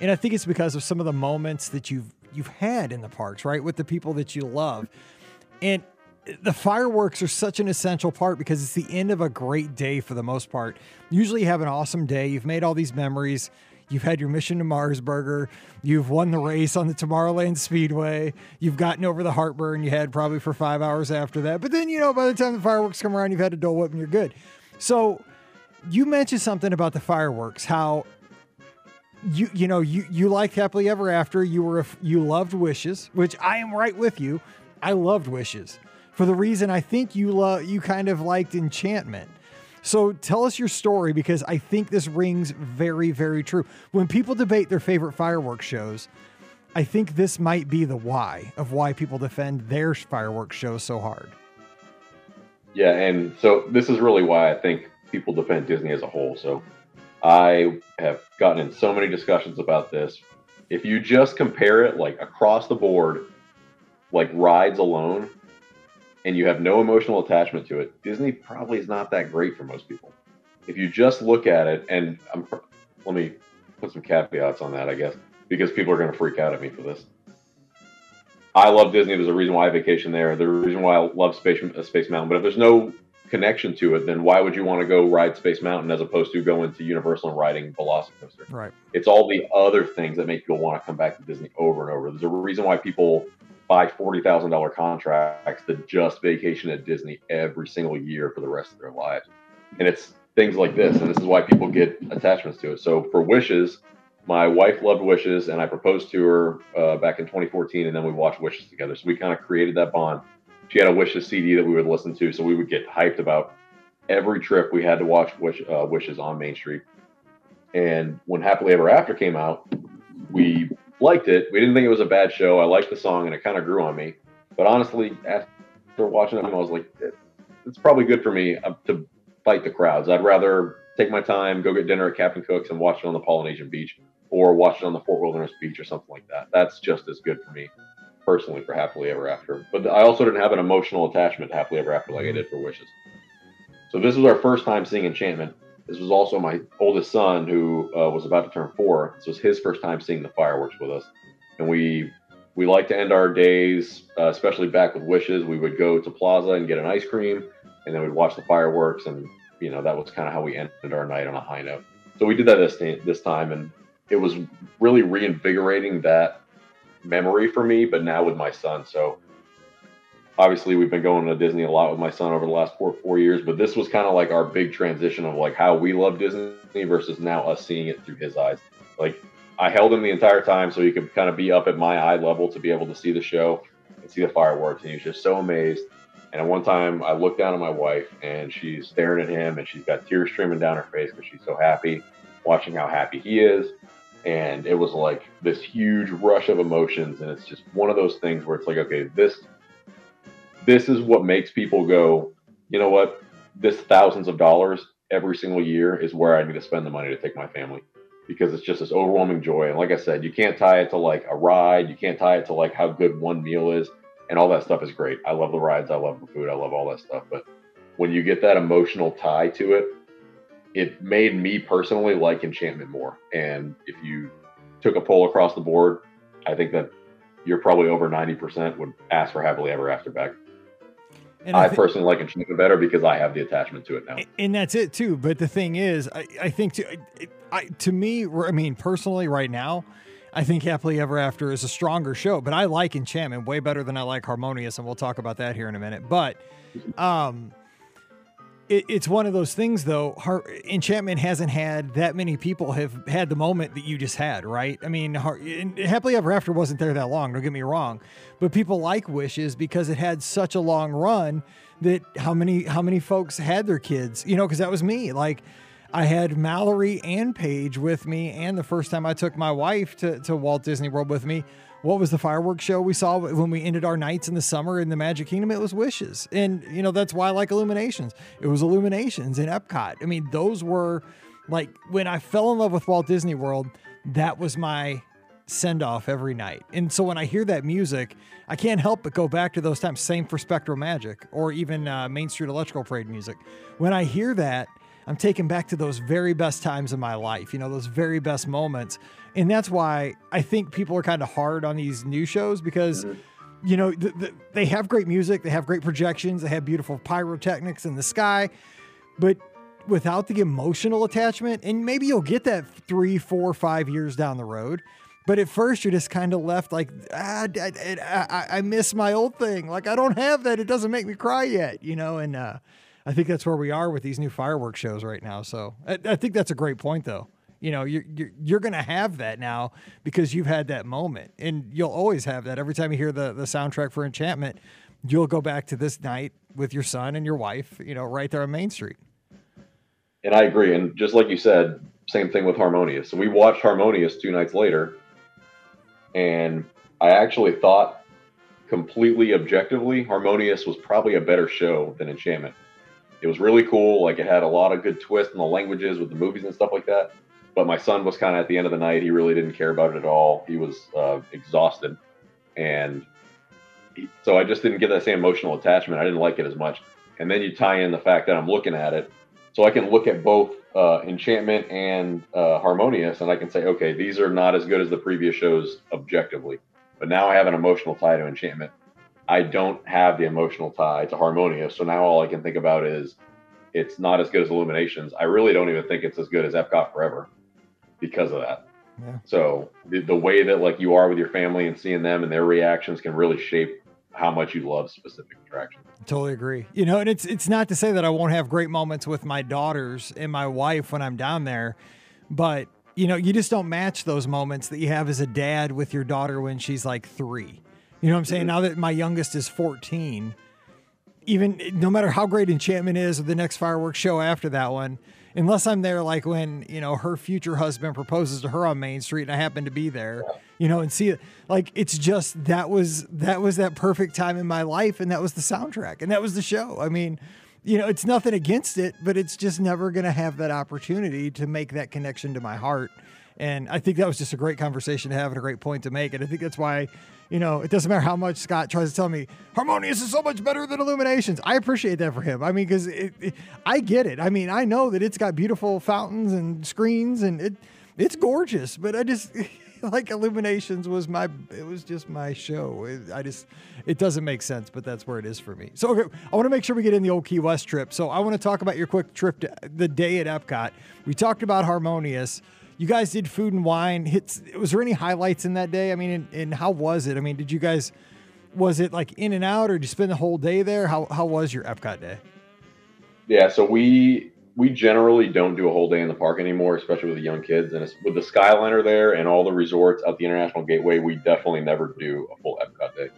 And I think it's because of some of the moments that you've you've had in the parks, right? With the people that you love. And the fireworks are such an essential part because it's the end of a great day for the most part. Usually you have an awesome day, you've made all these memories, You've had your mission to Mars burger. You've won the race on the Tomorrowland Speedway. You've gotten over the heartburn you had probably for five hours after that. But then, you know, by the time the fireworks come around, you've had a Dole Whip and you're good. So you mentioned something about the fireworks, how you you know you you liked happily ever after you were a, you loved wishes which i am right with you i loved wishes for the reason i think you you kind of liked enchantment. So tell us your story because i think this rings very very true. When people debate their favorite fireworks shows i think this might be the why of why people defend their fireworks shows so hard. Yeah and so this is really why i think people defend disney as a whole. So I have gotten in so many discussions about this. If you just compare it like across the board, like rides alone, and you have no emotional attachment to it, Disney probably is not that great for most people. If you just look at it, and I'm, let me put some caveats on that, I guess, because people are going to freak out at me for this. I love Disney. There's a reason why I vacation there. There's a reason why I love Space uh, Space Mountain. But if there's no connection to it, then why would you want to go ride Space Mountain as opposed to going to Universal and riding Velocicoaster? Right. It's all the other things that make people want to come back to Disney over and over. There's a reason why people buy forty thousand dollar contracts to just vacation at Disney every single year for the rest of their lives, and it's things like this, and this is why people get attachments to it. So for Wishes, my wife loved Wishes, and I proposed to her uh, back in 2014, and then we watched Wishes together. So we kind of created that bond she had a Wishes CD that we would listen to, so we would get hyped about every trip we had to watch Wish, uh, Wishes on Main Street. And when Happily Ever After came out, we liked it. We didn't think it was a bad show. I liked the song, and it kind of grew on me. But honestly, after watching it, I was like, it's probably good for me uh, to fight the crowds. I'd rather take my time, go get dinner at Captain Cook's, and watch it on the Polynesian Beach, or watch it on the Fort Wilderness Beach, or something like that. That's just as good for me personally for Happily Ever After. But I also didn't have an emotional attachment to Happily Ever After like I did for Wishes. So this was our first time seeing Enchantment. This was also my oldest son who uh, was about to turn four. This was his first time seeing the fireworks with us, and we we like to end our days, uh, especially back with Wishes. We would go to Plaza and get an ice cream, and then we'd watch the fireworks, and you know that was kind of how we ended our night on a high note. So we did that this this time, and it was really reinvigorating that memory for me, but now with my son. So obviously we've been going to Disney a lot with my son over the last four four years, but this was kind of like our big transition of like how we love Disney versus now us seeing it through his eyes. Like I held him the entire time so he could kind of be up at my eye level to be able to see the show and see the fireworks, and he was just so amazed. And at one time, I looked down at my wife, and she's staring at him, and she's got tears streaming down her face because she's so happy, watching how happy he is and it was like this huge rush of emotions and it's just one of those things where it's like okay this this is what makes people go you know what? This thousands of dollars every single year is where i need to spend the money to take my family. Because it's just this overwhelming joy. And like i said you can't tie it to like a ride. You can't tie it to like how good one meal is. And all that stuff is great. I love the rides. I love the food. I love all that stuff. But when you get that emotional tie to it it made me personally like enchantment more. And if you took a poll across the board, I think that you're probably over 90% would ask for happily ever after back. And I, I th- personally like enchantment better because I have the attachment to it now. And that's it too. But the thing is, I, I think to, I, to me, I mean, personally right now, I think Happily Ever After is a stronger show, but I like Enchantment way better than I like Harmonious, and we'll talk about that here in a minute. But um, it, it's one of those things though Her, enchantment hasn't had that many people have had the moment that you just had right? I mean happily ever after wasn't there that long don't get me wrong. But people like wishes because it had such a long run that how many how many folks had their kids? You know because that was me. Like I had Mallory and Paige with me, and the first time I took my wife to, to Walt Disney World with me, what was the fireworks show we saw when we ended our nights in the summer in the Magic Kingdom? It was Wishes. And, you know, that's why I like Illuminations. It was Illuminations in Epcot. I mean, those were like when I fell in love with Walt Disney World, that was my send off every night. And so when I hear that music, I can't help but go back to those times. Same for SpectroMagic or even uh, Main Street Electrical Parade music. When I hear that, I'm taken back to those very best times in my life, you know, those very best moments. And that's why I think people are kind of hard on these new shows because, mm-hmm. you know, th- th- they have great music, they have great projections, they have beautiful pyrotechnics in the sky. But without the emotional attachment, and maybe you'll get that three, four, five years down the road. But at first, you're just kind of left like, ah, I, I, I, miss my old thing. Like, I don't have that. It doesn't make me cry yet, you know? And uh, I think that's where we are with these new fireworks shows right now. So I, I think that's a great point, though. You know, you're, you're, you're going to have that now because you've had that moment. And you'll always have that. Every time you hear the, the soundtrack for Enchantment, you'll go back to this night with your son and your wife, you know, right there on Main Street. And I agree. And just like you said, same thing with Harmonious. So we watched Harmonious two nights later and I actually thought completely objectively, Harmonious was probably a better show than Enchantment. It was really cool. Like it had a lot of good twists in the languages with the movies and stuff like that. But my son was kind of at the end of the night. He really didn't care about it at all. He was uh, exhausted, and he, so I just didn't get that same emotional attachment. I didn't like it as much. And then you tie in the fact that I'm looking at it, so I can look at both uh, Enchantment and uh, Harmonious, and I can say, okay, these are not as good as the previous shows objectively. But now I have an emotional tie to Enchantment. I don't have the emotional tie to Harmonious, so now all I can think about is it's not as good as Illuminations. I really don't even think it's as good as Epcot Forever because of that. Yeah. So the, the way that like you are with your family and seeing them and their reactions can really shape how much you love specific attractions. Totally agree. You know, and it's it's not to say that I won't have great moments with my daughters and my wife when I'm down there, but you know, you just don't match those moments that you have as a dad with your daughter when she's like 3. You know what I'm saying? Mm-hmm. Now that my youngest is 14, even no matter how great Enchantment is or the next fireworks show after that one, unless I'm there like when, you know, her future husband proposes to her on Main Street and I happen to be there, you know, and see it like it's just that was that was that perfect time in my life and that was the soundtrack and that was the show. I mean, you know, it's nothing against it, but it's just never going to have that opportunity to make that connection to my heart. And I think that was just a great conversation to have and a great point to make. And I think that's why you know, it doesn't matter how much Scott tries to tell me Harmonious is so much better than Illuminations. I appreciate that for him. I mean, because I get it. I mean, I know that it's got beautiful fountains and screens and it it's gorgeous, but I just like Illuminations was my it was just my show. It, I just it doesn't make sense, but that's where it is for me. So okay, I want to make sure we get in the old Key West trip. So I want to talk about your quick trip to the day at Epcot. We talked about Harmonious you guys did food and wine. Hits. Was there any highlights in that day? I mean, and, and, how was it? I mean, did you guys? Was it like in and out, or did you spend the whole day there? How how was your Epcot day? Yeah, so we we generally don't do a whole day in the park anymore, especially with the young kids. And with the Skyliner there and all the resorts at the International Gateway, we definitely never do a full Epcot day.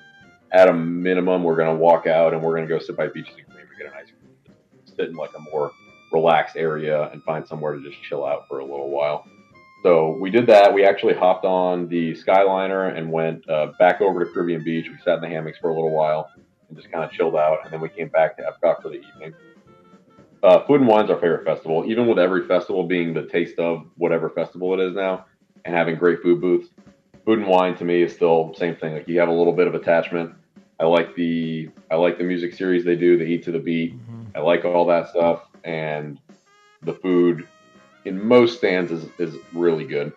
At a minimum, we're going to walk out and we're going to go sit by beaches and cream and get an ice cream, sit in like a more relaxed area and find somewhere to just chill out for a little while. So we did that. We actually hopped on the Skyliner and went uh, back over to Caribbean Beach. We sat in the hammocks for a little while and just kind of chilled out. And then we came back to Epcot for the evening. Uh, Food and Wine's our favorite festival, even with every festival being the taste of whatever festival it is now and having great food booths. Food and Wine to me is still the same thing. Like you have a little bit of attachment. I like the I like the music series they do, the Eat to the Beat. Mm-hmm. I like all that stuff, and the food in most stands is, is really good.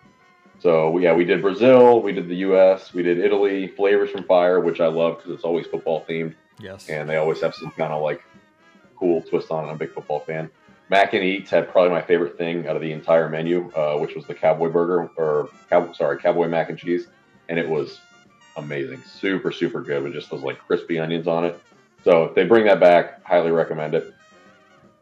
So yeah, we did Brazil, we did the U.S., we did Italy, Flavors from Fire, which I love because it's always football themed. Yes, and they always have some kind of like cool twist on it. I'm a big football fan. Mac and Eats had probably my favorite thing out of the entire menu, uh, which was the Cowboy Burger or cow- sorry, Cowboy Mac and Cheese, and it was amazing, super super good with just those like crispy onions on it. So if they bring that back, highly recommend it.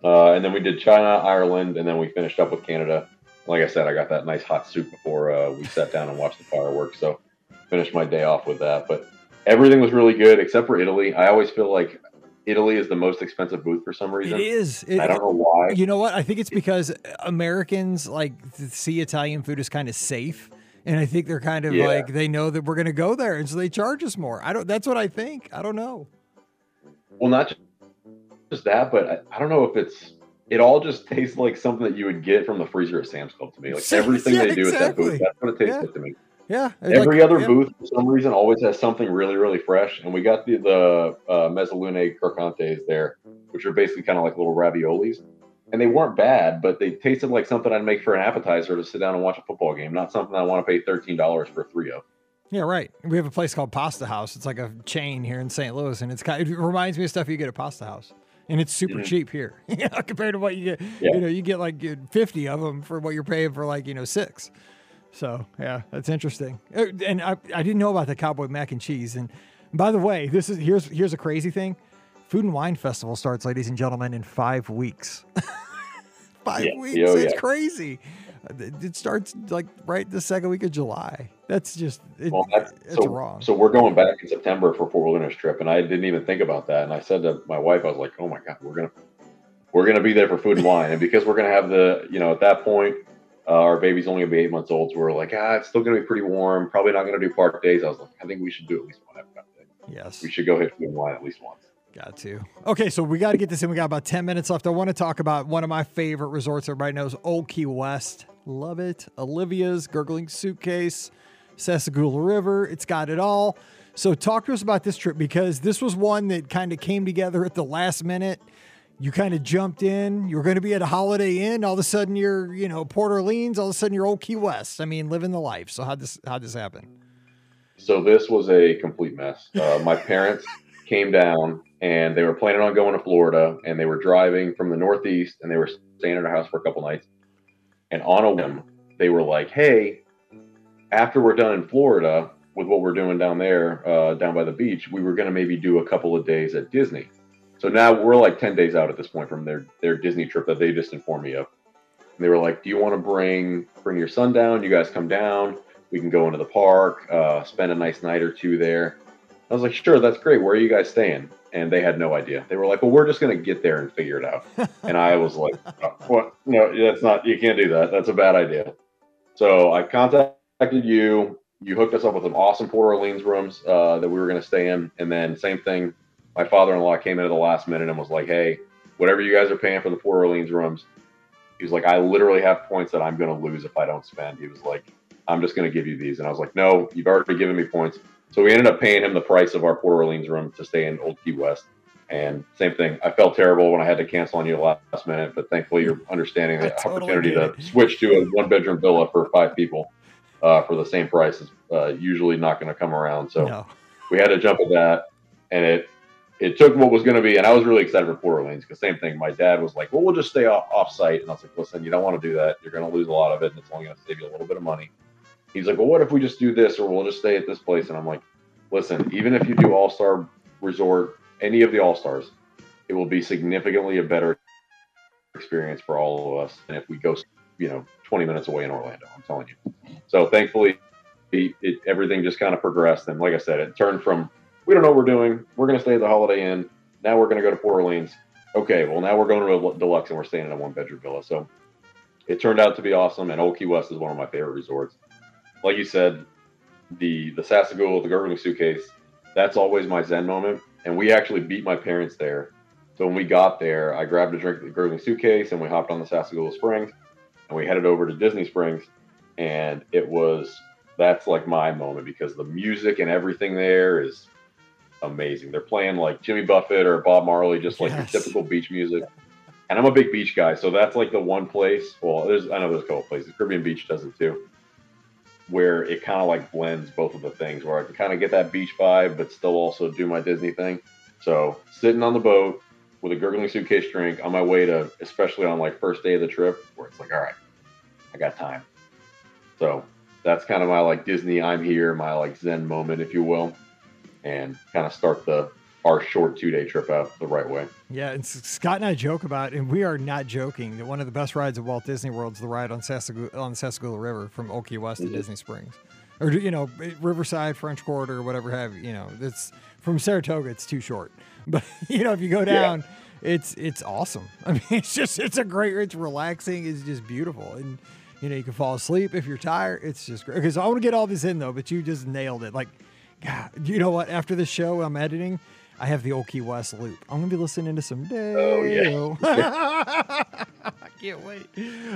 Uh, and then we did China, Ireland, and then we finished up with Canada. Like I said, I got that nice hot soup before uh, we sat down and watched the fireworks. So finished my day off with that. But everything was really good except for Italy. I always feel like Italy is the most expensive booth for some reason. It is. It, I don't know why. You know what? I think it's because Americans like see Italian food as kind of safe. And I think they're kind of yeah. like they know that we're going to go there, and so they charge us more. I don't. That's what I think. I don't know. Well, not just that, but I, I, don't know if it's. It all just tastes like something that you would get from the freezer at Sam's Club to me. Like everything yeah, they do exactly. at that booth, that's what it tastes yeah. like to me. Yeah. Every like, other yeah. booth, for some reason, always has something really, really fresh. And we got the the uh, mezzalune crocantes there, which are basically kind of like little raviolis. And they weren't bad, but they tasted like something I'd make for an appetizer to sit down and watch a football game, not something I want to pay thirteen dollars for three of. Yeah, right. We have a place called Pasta House. It's like a chain here in St. Louis, and it's kind. Of, it reminds me of stuff you get at Pasta House. And it's super Mhm. cheap here you know, compared to what you get. Yeah. You know, you get like uh, fifty of them for what you're paying for like you know six. So yeah, that's interesting. Uh, And I, I didn't know about the cowboy mac and cheese. And by the way, this is here's here's a crazy thing. Food and Wine Festival starts, ladies and gentlemen, in five weeks. five Yeah. weeks. Oh, it's yeah. crazy. It starts like right the second week of July. That's just it, Well, that's, it's so, wrong. So we're going back in September for Fort Wilderness trip, and I didn't even think about that. And I said to my wife, I was like, "Oh my god, we're gonna we're gonna be there for food and wine." And because we're gonna have the, you know, at that point, uh, our baby's only gonna be eight months old, so we're like, ah, it's still gonna be pretty warm. Probably not gonna do park days. I was like, I think we should do at least one every day. yes. We should go hit food and wine at least once. Got to. Okay, so we got to get this in. We got about 10 minutes left. I want to talk about one of my favorite resorts everybody knows, Old Key West. Love it. Olivia's, Gurgling Suitcase, Sassagoula River. It's got it all. So talk to us about this trip because this was one that kind of came together at the last minute. You kind of jumped in. You were going to be at a Holiday Inn. All of a sudden, you're, you know, Port Orleans. All of a sudden, you're Old Key West. I mean, living the life. So how this how this happen? So this was a complete mess. Uh, my parents came down and they were planning on going to Florida and they were driving from the Northeast and they were staying at our house for a couple nights. And on a whim, they were like, "Hey, after we're done in Florida with what we're doing down there, uh, down by the beach, we were going to maybe do a couple of days at Disney." So now we're like ten days out at this point from their their Disney trip that they just informed me of. And they were like, "Do you want to bring bring your son down? You guys come down." we can go into the park, uh, spend a nice night or two there. I was like, sure, that's great. Where are you guys staying? And they had no idea. They were like, well, we're just going to get there and figure it out. and I was like, "Uh, what? No, that's not, you can't do that. That's a bad idea. So I contacted you. You hooked us up with some awesome Port Orleans rooms uh, that we were going to stay in. And then same thing, my father-in-law came in at the last minute and was like, hey, whatever you guys are paying for the Port Orleans rooms, he was like, I literally have points that I'm going to lose if I don't spend. He was like, I'm just going to give you these. And I was like, no, you've already given me points. So we ended up paying him the price of our Port Orleans room to stay in Old Key West. And same thing, I felt terrible when I had to cancel on you last minute, but thankfully you're understanding the totally opportunity get to switch to a one bedroom villa for five people uh, for the same price is uh, usually not going to come around. So no. we had to jump at that, and it it took what was going to be, and I was really excited for Port Orleans because same thing. My dad was like, "Well, we'll just stay off, off site," and I was like, "Listen, you don't want to do that. You're going to lose a lot of it, and it's only going to save you a little bit of money." He's like, "Well, what if we just do this, or we'll just stay at this place?" And I'm like, "Listen, even if you do All Star Resort, any of the All Stars, it will be significantly a better experience for all of us than if we go, you know, 20 minutes away in Orlando. I'm telling you." So thankfully, it, it, everything just kind of progressed. And like I said, it turned from we don't know what we're doing. We're going to stay at the Holiday Inn. Now we're going to go to Port Orleans. Okay, well now we're going to a deluxe and we're staying in a one bedroom villa. So it turned out to be awesome. And Old Key West is one of my favorite resorts. Like you said, the the Sassagoula, the gurgling suitcase, that's always my zen moment. And we actually beat my parents there. So when we got there, I grabbed a drink at the gurgling suitcase and we hopped on the Sassagoula Springs and we headed over to Disney Springs. And it was that's like my moment because the music and everything there is amazing. They're playing like Jimmy Buffett or Bob Marley, just like Yes. your typical beach music. And I'm a big beach guy, so that's like the one place. Well, there's I know there's a couple places. Caribbean Beach does it too, where it kind of like blends both of the things, where I can kind of get that beach vibe, but still also do my Disney thing. So sitting on the boat with a gurgling suitcase drink on my way to, especially on like first day of the trip, where it's like, all right, I got time. So that's kind of my like Disney I'm here, my like Zen moment, if you will, and kind of start the our short two day trip out the right way. Yeah, and Scott and I joke about, and we are not joking, that one of the best rides at Walt Disney World is the ride on Sassagoula, on River from Key West Mhm. to Disney Springs, or you know Riverside, French Quarter, or whatever have you. You know, it's from Saratoga. It's too short, but you know if you go down, it's it's awesome. I mean, it's just it's a great, it's relaxing, it's just beautiful, and you know you can fall asleep if you're tired. It's just great. Because I want to get all this in though, but you just nailed it. Like, God, you know what? After the show, I'm editing. I have the Old Key West loop. I'm gonna be listening to some Oh, yeah. I can't wait.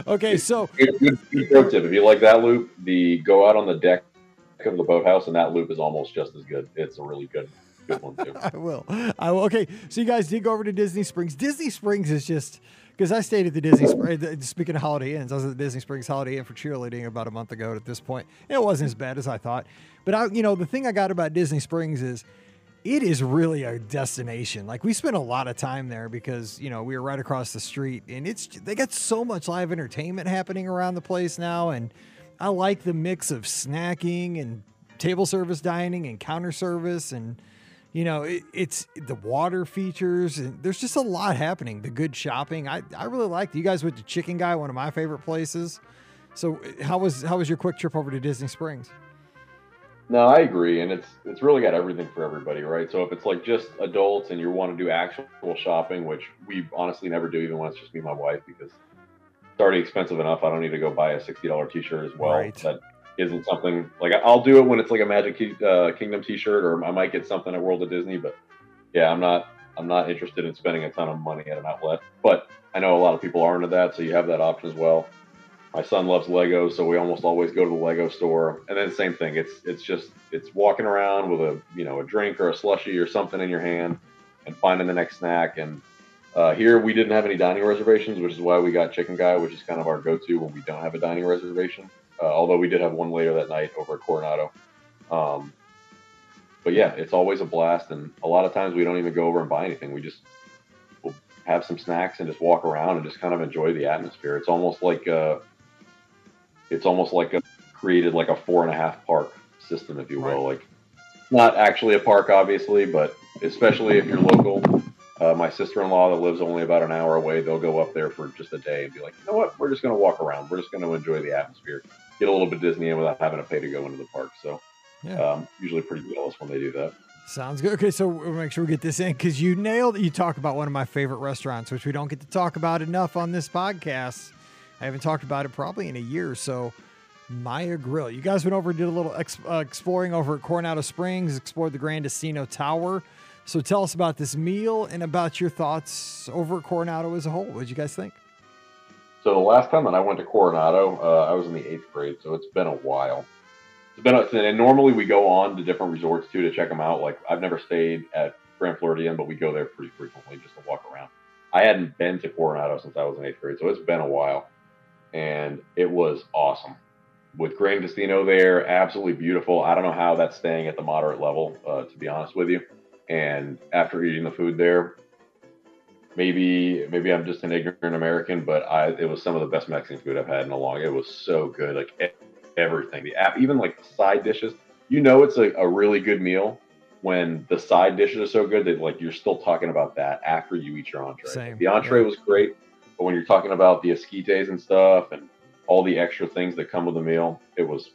Okay, so Good, good, good pro tip. If you like that loop, the go out on the deck of the boathouse, and that loop is almost just as good. It's a really good, one. I will. I will. Okay, so you guys did go over to Disney Springs. Disney Springs is just because I stayed at the Disney. Spr- uh, Speaking of Holiday Inns, I was at the Disney Springs Holiday Inn for cheerleading about a month ago. At this point, it wasn't as bad as I thought. But I, you know, the thing I got about Disney Springs is it is really a destination. Like we spent a lot of time there because you know we were right across the street, and it's they got so much live entertainment happening around the place now, and I like the mix of snacking and table service dining and counter service and you know it, it's the water features and there's just a lot happening the good shopping i, I really liked it. you guys went to chicken guy one of my favorite places so how was how was your quick trip over to disney springs no, I agree, and it's it's really got everything for everybody, right? So if it's like just adults and you want to do actual shopping, which we honestly never do, even when it's just me and my wife, because it's already expensive enough. I don't need to go buy a sixty dollar T-shirt as well. Right. That isn't something like I'll do it when it's like a Magic uh, Kingdom T-shirt, or I might get something at World of Disney. But yeah, I'm not I'm not interested in spending a ton of money at an outlet. But I know a lot of people are into that, so you have that option as well my son loves Lego, so we almost always go to the Lego store. And then same thing. It's it's just it's walking around with a you know a drink or a slushy or something in your hand, and finding the next snack. And uh, here we didn't have any dining reservations, which is why we got Chicken Guy, which is kind of our go-to when we don't have a dining reservation. Uh, although we did have one later that night over at Coronado. Um, but yeah, it's always a blast, and a lot of times we don't even go over and buy anything. We just we'll have some snacks and just walk around and just kind of enjoy the atmosphere. It's almost like uh, it's almost like a created like a four and a half park system, if you will. Right. Like not actually a park, obviously, but especially if you're local. Uh, my sister-in-law that lives only about an hour away, they'll go up there for just a day and be like, you know what, we're just going to walk around. We're just going to enjoy the atmosphere, get a little bit Disney in without having to pay to go into the park. So, yeah. um, usually pretty jealous when they do that. Sounds good. Okay, so we'll make sure we get this in because you nailed. You talk about one of my favorite restaurants, which we don't get to talk about enough on this podcast. I haven't talked about it probably in a year. Or so, Maya Grill. You guys went over and did a little ex- uh, exploring over at Coronado Springs, explored the Gran Destino Tower. So, tell us about this meal and about your thoughts over at Coronado as a whole. What did you guys think? So, the last time that I went to Coronado, uh, I was in the eighth grade, so it's been a while. It's been a, and normally we go on to different resorts too to check them out. Like I've never stayed at Grand Floridian, but we go there pretty frequently just to walk around. I hadn't been to Coronado since I was in eighth grade, so it's been a while and it was awesome. With Gran Destino there, absolutely beautiful. I don't know how that's staying at the moderate level, uh, to be honest with you. And after eating the food there, maybe maybe I'm just an ignorant American, but I it was some of the best Mexican food I've had in a long. It was so good, like everything. The app, even like side dishes. You know, it's a, a really good meal when the side dishes are so good that like you're still talking about that after you eat your entree. Same. The entree yeah. was great. But when you're talking about the esquites and stuff and all the extra things that come with the meal, it was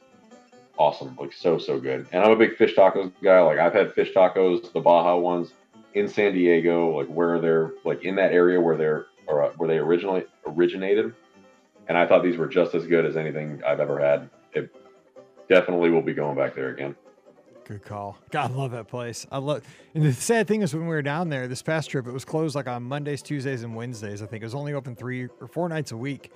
awesome. Like so, so good. And I'm a big fish tacos guy. Like I've had fish tacos, the Baja ones in San Diego, like where they're like in that area where they're or uh, where they originally originated. And I thought these were just as good as anything I've ever had. It definitely will be going back there again. Good call. God, I love that place. I love. And the sad thing is, when we were down there this past trip, it was closed like on Mondays, Tuesdays, and Wednesdays. I think it was only open three or four nights a week.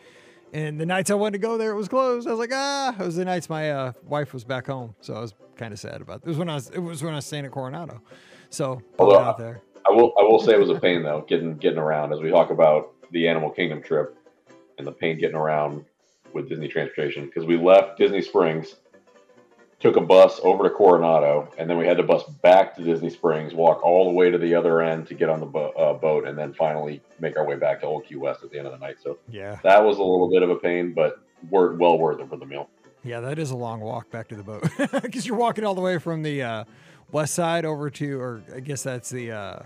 And the nights I wanted to go there, it was closed. I was like, ah. It was the nights my uh, wife was back home, so I was kind of sad about it. It was when I was. It was when I was staying at Coronado. So Although, out there. I will. I will say it was a pain though, getting getting around as we talk about the Animal Kingdom trip and the pain getting around with Disney transportation because we left Disney Springs took a bus over to Coronado, and then we had to bus back to Disney Springs, walk all the way to the other end to get on the bo- uh, boat, and then finally make our way back to Old Key West at the end of the night. So yeah, that was a little bit of a pain, but were well worth it for the meal. Yeah, that is a long walk back to the boat because you're walking all the way from the uh, west side over to, or I guess that's the uh,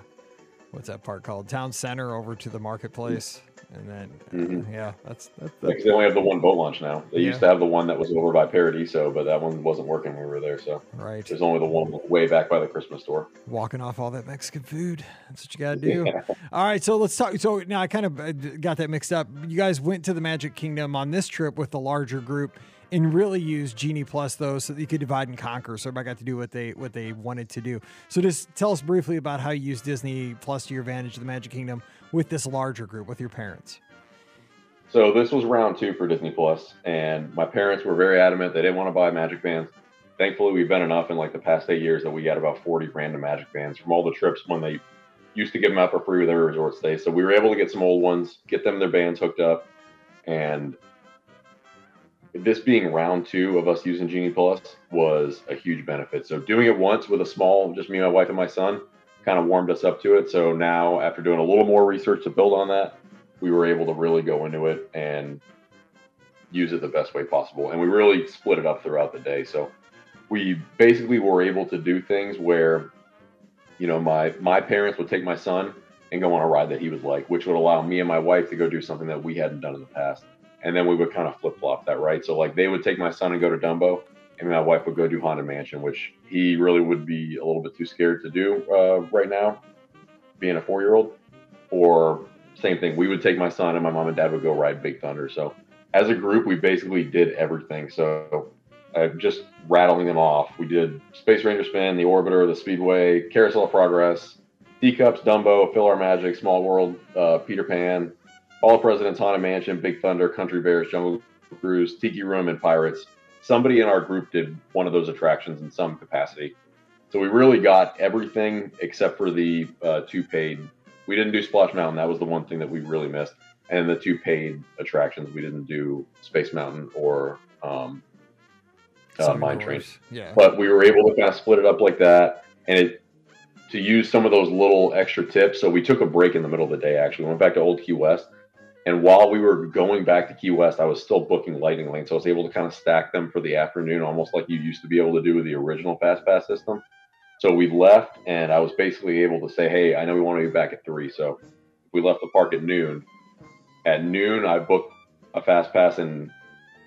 what's that part called? Town Center over to the marketplace. And then, mm-hmm. yeah, that's, that's, that's they only have the one boat launch now. They yeah. used to have the one that was over by Paradiso, but that one wasn't working when we were there. So right, there's only the one way back by the Christmas store. Walking off all that Mexican food. That's what you got to do. Yeah. All right, so let's talk. So now I kind of uh, got that mixed up. You guys went to the Magic Kingdom on this trip with the larger group and really use Genie Plus though, so that you could divide and conquer. So everybody got to do what they what they wanted to do. So just tell us briefly about how you use Disney Plus to your advantage of the Magic Kingdom with this larger group with your parents. So this was round two for Disney Plus, and my parents were very adamant they didn't want to buy Magic Bands. Thankfully, we've been enough in like the past eight years that we got about 40 random Magic Bands from all the trips when they used to give them out for free with every resort stay. So we were able to get some old ones, get them their bands hooked up, and this being round two of us using Genie Plus was a huge benefit. So doing it once with a small, just me, my wife, and my son, kind of warmed us up to it. So now, after doing a little more research to build on that, we were able to really go into it and use it the best way possible. And we really split it up throughout the day. So we basically were able to do things where, you know, my my parents would take my son and go on a ride that he was like, which would allow me and my wife to go do something that we hadn't done in the past. And then we would kind of flip flop that, right? So like they would take my son and go to Dumbo, and my wife would go do Haunted Mansion, which he really would be a little bit too scared to do uh, right now, being a four year old. Or same thing, we would take my son and my mom and dad would go ride Big Thunder. So as a group, we basically did everything. So uh, just rattling them off, we did Space Ranger Spin, the Orbiter, the Speedway, Carousel of Progress, Teacups, Dumbo, PhilharMagic, Small World, uh, Peter Pan, Hall of Presidents Haunted Mansion, Big Thunder, Country Bears, Jungle Cruise, Tiki Room, and Pirates. Somebody in our group did one of those attractions in some capacity. So we really got everything except for the uh, two paid. We didn't do Splash Mountain. That was the one thing that we really missed. And the two paid attractions, we didn't do Space Mountain or um, uh, Mine Train. Yeah. But we were able to kind of split it up like that. And it to use some of those little extra tips. So we took a break in the middle of the day. Actually, we went back to Old Key West, and while we were going back to Key West, I was still booking lightning lanes. So I was able to kind of stack them for the afternoon, almost like you used to be able to do with the original Fast Pass system. So we left, and I was basically able to say, "Hey, I know we want to be back at three, so we left the park at noon. At noon, I booked a Fast Pass, and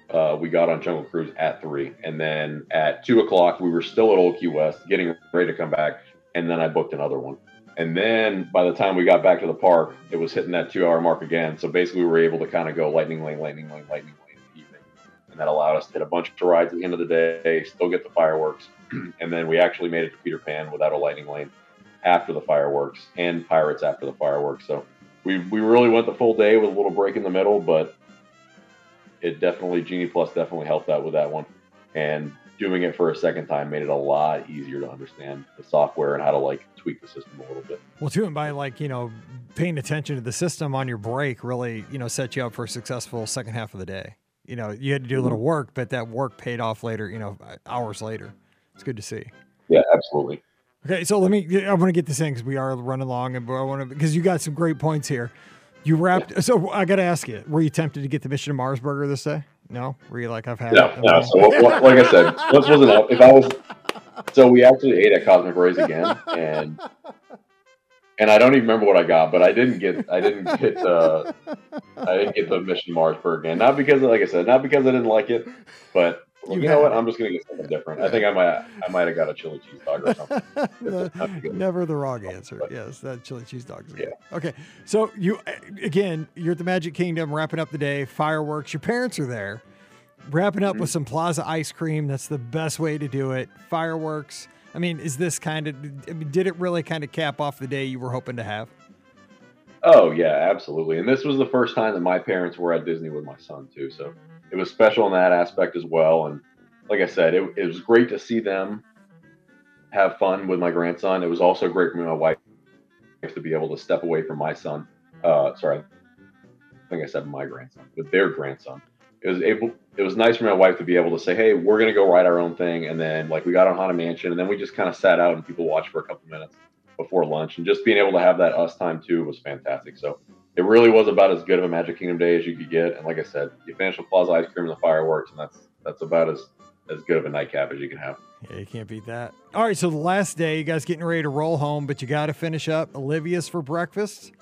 uh, we got on Jungle Cruise at three. And then at two o'clock, we were still at Old Key West, getting ready to come back and then I booked another one. And then by the time we got back to the park, it was hitting that two hour mark again. So basically, we were able to kind of go lightning lane, lightning lane, lightning lane in the evening. And that allowed us to hit a bunch of rides at the end of the day, still get the fireworks. and then we actually made it to Peter Pan without a lightning lane after the fireworks and Pirates after the fireworks. So we, we really went the full day with a little break in the middle, but it definitely, Genie Plus definitely helped out with that one. And doing it for a second time made it a lot easier to understand the software and how to like tweak the system a little bit. Well, too, and by like you know paying attention to the system on your break really you know set you up for a successful second half of the day. You know, you had to do a little mm-hmm. work, but that work paid off later. You know, hours later. It's good to see. Yeah, absolutely. Okay, so let me. I want to get this in because we are running long, and I want to because you got some great points here. You wrapped. Yeah. So I got to ask you: Were you tempted to get the Mission to Mars burger this day? No, were you like I've had? No, no. So like I said, this wasn't up. If I was, so we actually ate at Cosmic Rays again, and and I don't even remember what I got, but I didn't get I didn't get uh I didn't get the Mission Mars burger again. Not because, like I said, not because I didn't like it, but well, you, you know what? I'm just gonna get something different. I think I might I might have got a chili cheese dog or something. Never the wrong answer. But, yes, that chili cheese dog. Yeah. Okay. So you again, you're at the Magic Kingdom, wrapping up the day, fireworks. Your parents are there, wrapping up mm-hmm. with some Plaza ice cream. That's the best way to do it. Fireworks. I mean, is this kind of? I mean, did it really kind of cap off the day you were hoping to have? Oh yeah, absolutely. And this was the first time that my parents were at Disney with my son too. So it was special in that aspect as well. And like I said, it, it was great to see them have fun with my grandson. It was also great for my wife to be able to step away from my son. Uh, sorry, I think I said my grandson, but their grandson. It was able. It was nice for my wife to be able to say, "Hey, we're gonna go ride our own thing," and then like we got on Haunted Mansion, and then we just kind of sat out and people watched for a couple minutes before lunch, and just being able to have that us time too was fantastic. So it really was about as good of a Magic Kingdom day as you could get. And like I said, you finish with Plaza ice cream and the fireworks, and that's that's about as as good of a nightcap as you can have. Yeah, you can't beat that. All right, so the last day, you guys getting ready to roll home, but you got to finish up Olivia's for breakfast.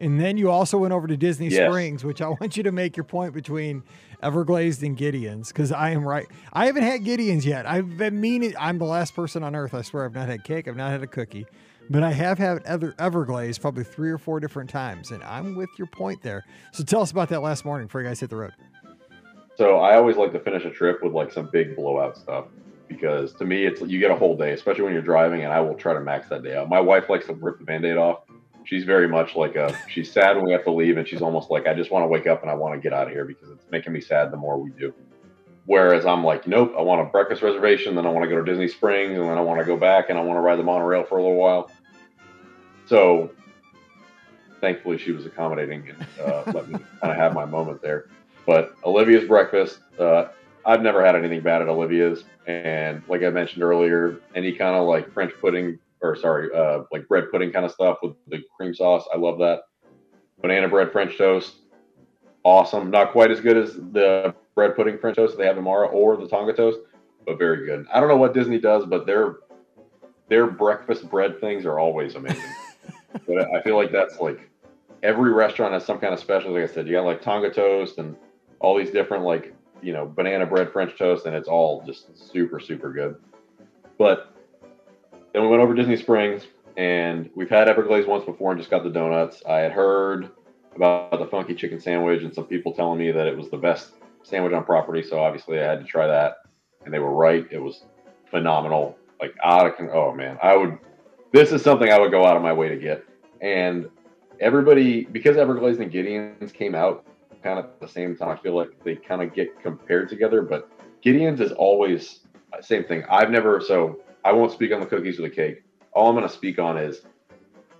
And then you also went over to Disney yes. Springs, which I want you to make your point between Everglazed and Gideon's because I am right. I haven't had Gideon's yet. I've been meaning. I'm the last person on earth. I swear I've not had cake. I've not had a cookie. But I have had Ever- Everglazed probably three or four different times, and I'm with your point there. So tell us about that last morning before you guys hit the road. So I always like to finish a trip with like some big blowout stuff because to me it's you get a whole day, especially when you're driving, and I will try to max that day out. My wife likes to rip the band-aid off. She's very much like a she's sad when we have to leave, and she's almost like I just want to wake up and I want to get out of here because it's making me sad the more we do. Whereas I'm like, nope, I want a breakfast reservation, then I want to go to Disney Springs, and then I want to go back and I want to ride the monorail for a little while. So thankfully, she was accommodating and uh, let me kind of have my moment there. But Olivia's breakfast, uh, I've never had anything bad at Olivia's, and like I mentioned earlier, any kind of like French pudding or sorry, uh, like bread pudding kind of stuff with the cream sauce, I love that. Banana bread French toast, awesome. Not quite as good as the bread pudding French toast they have in Mara or the Tonga toast, but very good. I don't know what Disney does, but their their breakfast bread things are always amazing. But I feel like that's like every restaurant has some kind of special. Like I said, you got like Tonga toast and all these different like you know banana bread French toast, and it's all just super super good. But then we went over Disney Springs, and we've had Everglazed once before and just got the donuts. I had heard about the funky chicken sandwich and some people telling me that it was the best sandwich on property. So obviously I had to try that, and they were right. It was phenomenal. Like out of oh man, I would. This is something I would go out of my way to get, and everybody because Everglazed and Gideon's came out kind of at the same time. I feel like they kind of get compared together, but Gideon's is always uh, same thing. I've never so I won't speak on the cookies or the cake. All I'm going to speak on is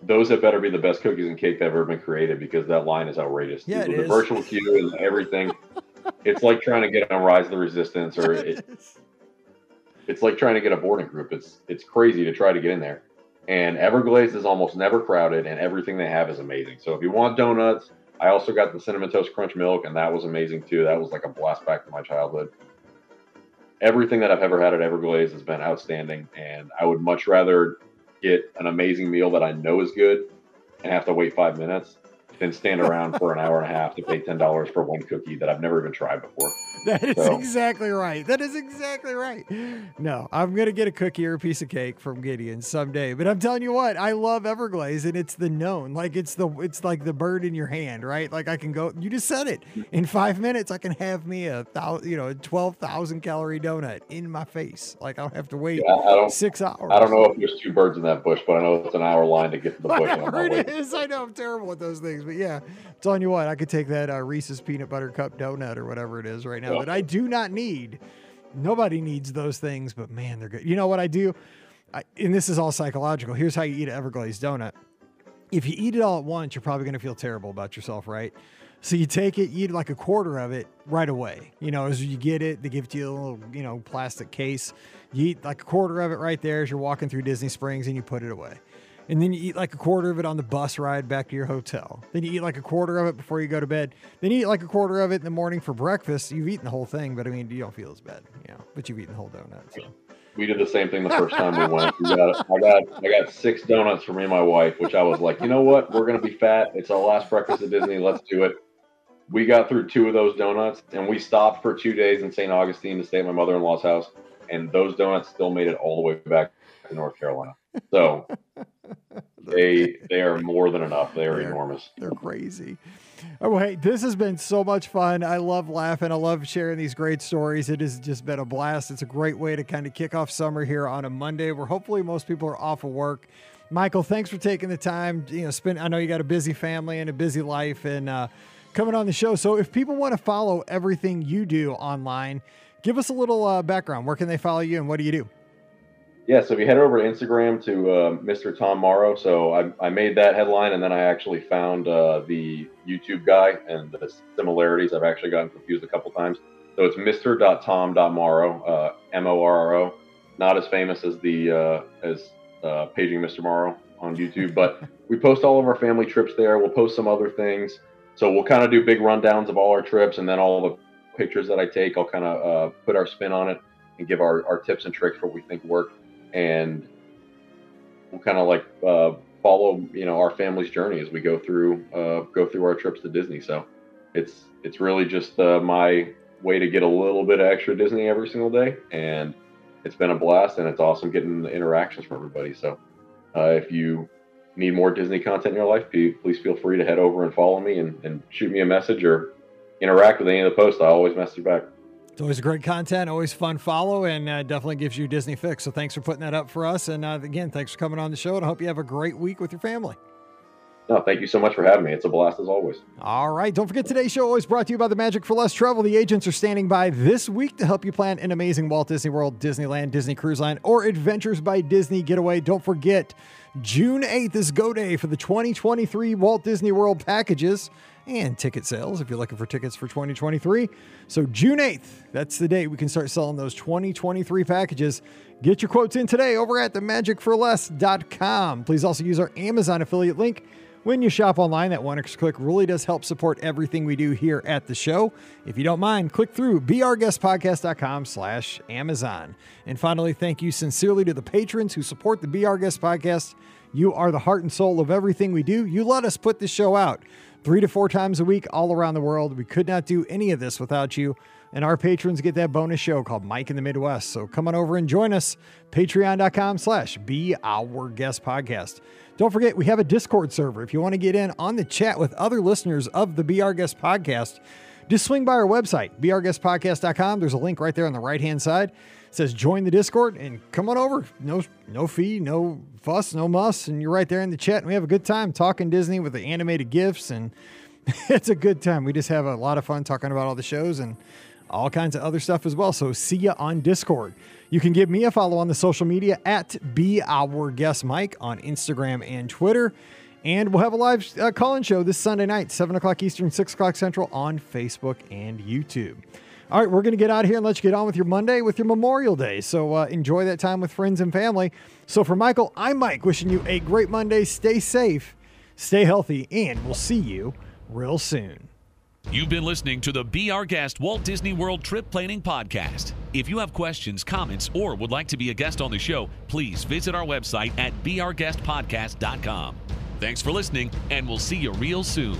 those that better be the best cookies and cake that ever been created because that line is outrageous. Yeah, the is. virtual queue and everything. it's like trying to get on Rise of the Resistance or it, it's like trying to get a boarding group. It's it's crazy to try to get in there. And Everglazed is almost never crowded and everything they have is amazing. So if you want donuts, I also got the cinnamon toast crunch milk and that was amazing too. That was like a blast back to my childhood. Everything that I've ever had at Everglazed has been outstanding and I would much rather get an amazing meal that I know is good and have to wait 5 minutes than stand around for an hour and a half to pay $10 for one cookie that I've never even tried before. That is So- exactly right. That is exactly right. No, I'm gonna get a cookie or a piece of cake from Gideon someday. But I'm telling you what, I love Everglaze, and it's the known. Like it's the it's like the bird in your hand, right? Like I can go. You just said it. Mm-hmm. In five minutes, I can have me a thousand, you know, a twelve thousand calorie donut in my face. Like I don't have to wait don't six hours. I don't know if there's two birds in that bush, but I know it's an hour line to get to the bush. Whatever it is, I know I'm terrible at those things, but yeah, I'm telling you what, I could take that uh, Reese's peanut butter cup donut or whatever it is right now Yeah. that I do not need. Nobody needs those things, but man, they're good. You know what I do? I, and this is all psychological. Here's how you eat an Everglazed donut. If you eat it all at once, you're probably going to feel terrible about yourself, right? So you take it, you eat like a quarter of it right away. You know, as you get it, they give it to you a little, you know, plastic case. You eat like a quarter of it right there as you're walking through Disney Springs and you put it away. And then you eat like a quarter of it on the bus ride back to your hotel. Then you eat like a quarter of it before you go to bed. Then you eat like a quarter of it in the morning for breakfast. You've eaten the whole thing, but I mean, you don't feel as bad, you know, but you've eaten the whole donut. So. We did the same thing the first time we went. We got, I got I got six donuts for me and my wife, which I was like, you know what? We're gonna be fat. It's our last breakfast at Disney. Let's do it. We got through two of those donuts, and we stopped for two days in St. Augustine to stay at my mother-in-law's house, and those donuts still made it all the way back to North Carolina. So they they are more than enough. They are They're- enormous. They're crazy. Oh, well, hey, this has been so much fun. I love laughing. I love sharing these great stories. It has just been a blast. It's a great way to kind of kick off summer here on a Monday where hopefully most people are off of work. Michael, thanks for taking the time. You know, spend. I know you got a busy family and a busy life, and uh, coming on the show. So, if people want to follow everything you do online, give us a little uh, background. Where can they follow you, and what do you do? Yeah, so if you head over to Instagram to uh, Mr. Tom Morrow, so I, I made that headline and then I actually found uh, the YouTube guy and the similarities. I've actually gotten confused a couple times. So it's Mr.Tom.Morrow, uh, M O R R O. Not as famous as the uh, as uh, paging Mr. Morrow on YouTube, but we post all of our family trips there. We'll post some other things. So we'll kind of do big rundowns of all our trips and then all the pictures that I take. I'll kind of uh, put our spin on it and give our, our tips and tricks for what we think work and we'll kind of like uh, follow you know our family's journey as we go through uh, go through our trips to Disney. So it's it's really just uh, my way to get a little bit of extra Disney every single day, and it's been a blast, and it's awesome getting the interactions from everybody. So uh, if you need more Disney content in your life, please feel free to head over and follow me and, and shoot me a message or interact with any of the posts. I always message back. It's always great content, always fun follow, and uh, definitely gives you Disney fix. So thanks for putting that up for us. And uh, again, thanks for coming on the show, and I hope you have a great week with your family. No, thank you so much for having me. It's a blast as always. All right. Don't forget today's show always brought to you by the Magic for Less Travel. The agents are standing by this week to help you plan an amazing Walt Disney World, Disneyland, Disney Cruise Line, or Adventures by Disney getaway. Don't forget, June 8th is go day for the 2023 Walt Disney World packages. And ticket sales if you're looking for tickets for 2023. So, June 8th, that's the date we can start selling those 2023 packages. Get your quotes in today over at themagicforless.com. Please also use our Amazon affiliate link when you shop online, that one extra click really does help support everything we do here at the show. If you don't mind, click through beourguestpodcast.com slash Amazon. And finally, thank you sincerely to the patrons who support the Our Guest podcast. You are the heart and soul of everything we do. You let us put this show out three to four times a week all around the world. We could not do any of this without you. And our patrons get that bonus show called Mike in the Midwest. So come on over and join us. Patreon.com slash Be Our Guest Podcast. Don't forget, we have a Discord server. If you want to get in on the chat with other listeners of the Be Our Guest podcast, just swing by our website, beourguestpodcast.com. There's a link right there on the right hand side. Says join the Discord and come on over. No, no fee, no fuss, no muss. And you're right there in the chat. And we have a good time talking Disney with the animated gifs, And it's a good time. We just have a lot of fun talking about all the shows and all kinds of other stuff as well. So see you on Discord. You can give me a follow on the social media at Be Our Guest Mike on Instagram and Twitter. And we'll have a live uh, call in show this Sunday night, 7 o'clock Eastern, 6 o'clock Central on Facebook and YouTube. All right, we're going to get out of here and let you get on with your Monday, with your Memorial Day. So uh, enjoy that time with friends and family. So for Michael, I'm Mike, wishing you a great Monday. Stay safe, stay healthy, and we'll see you real soon. You've been listening to the Be Our Guest Walt Disney World Trip Planning Podcast. If you have questions, comments, or would like to be a guest on the show, please visit our website at beourguestpodcast.com. Thanks for listening, and we'll see you real soon.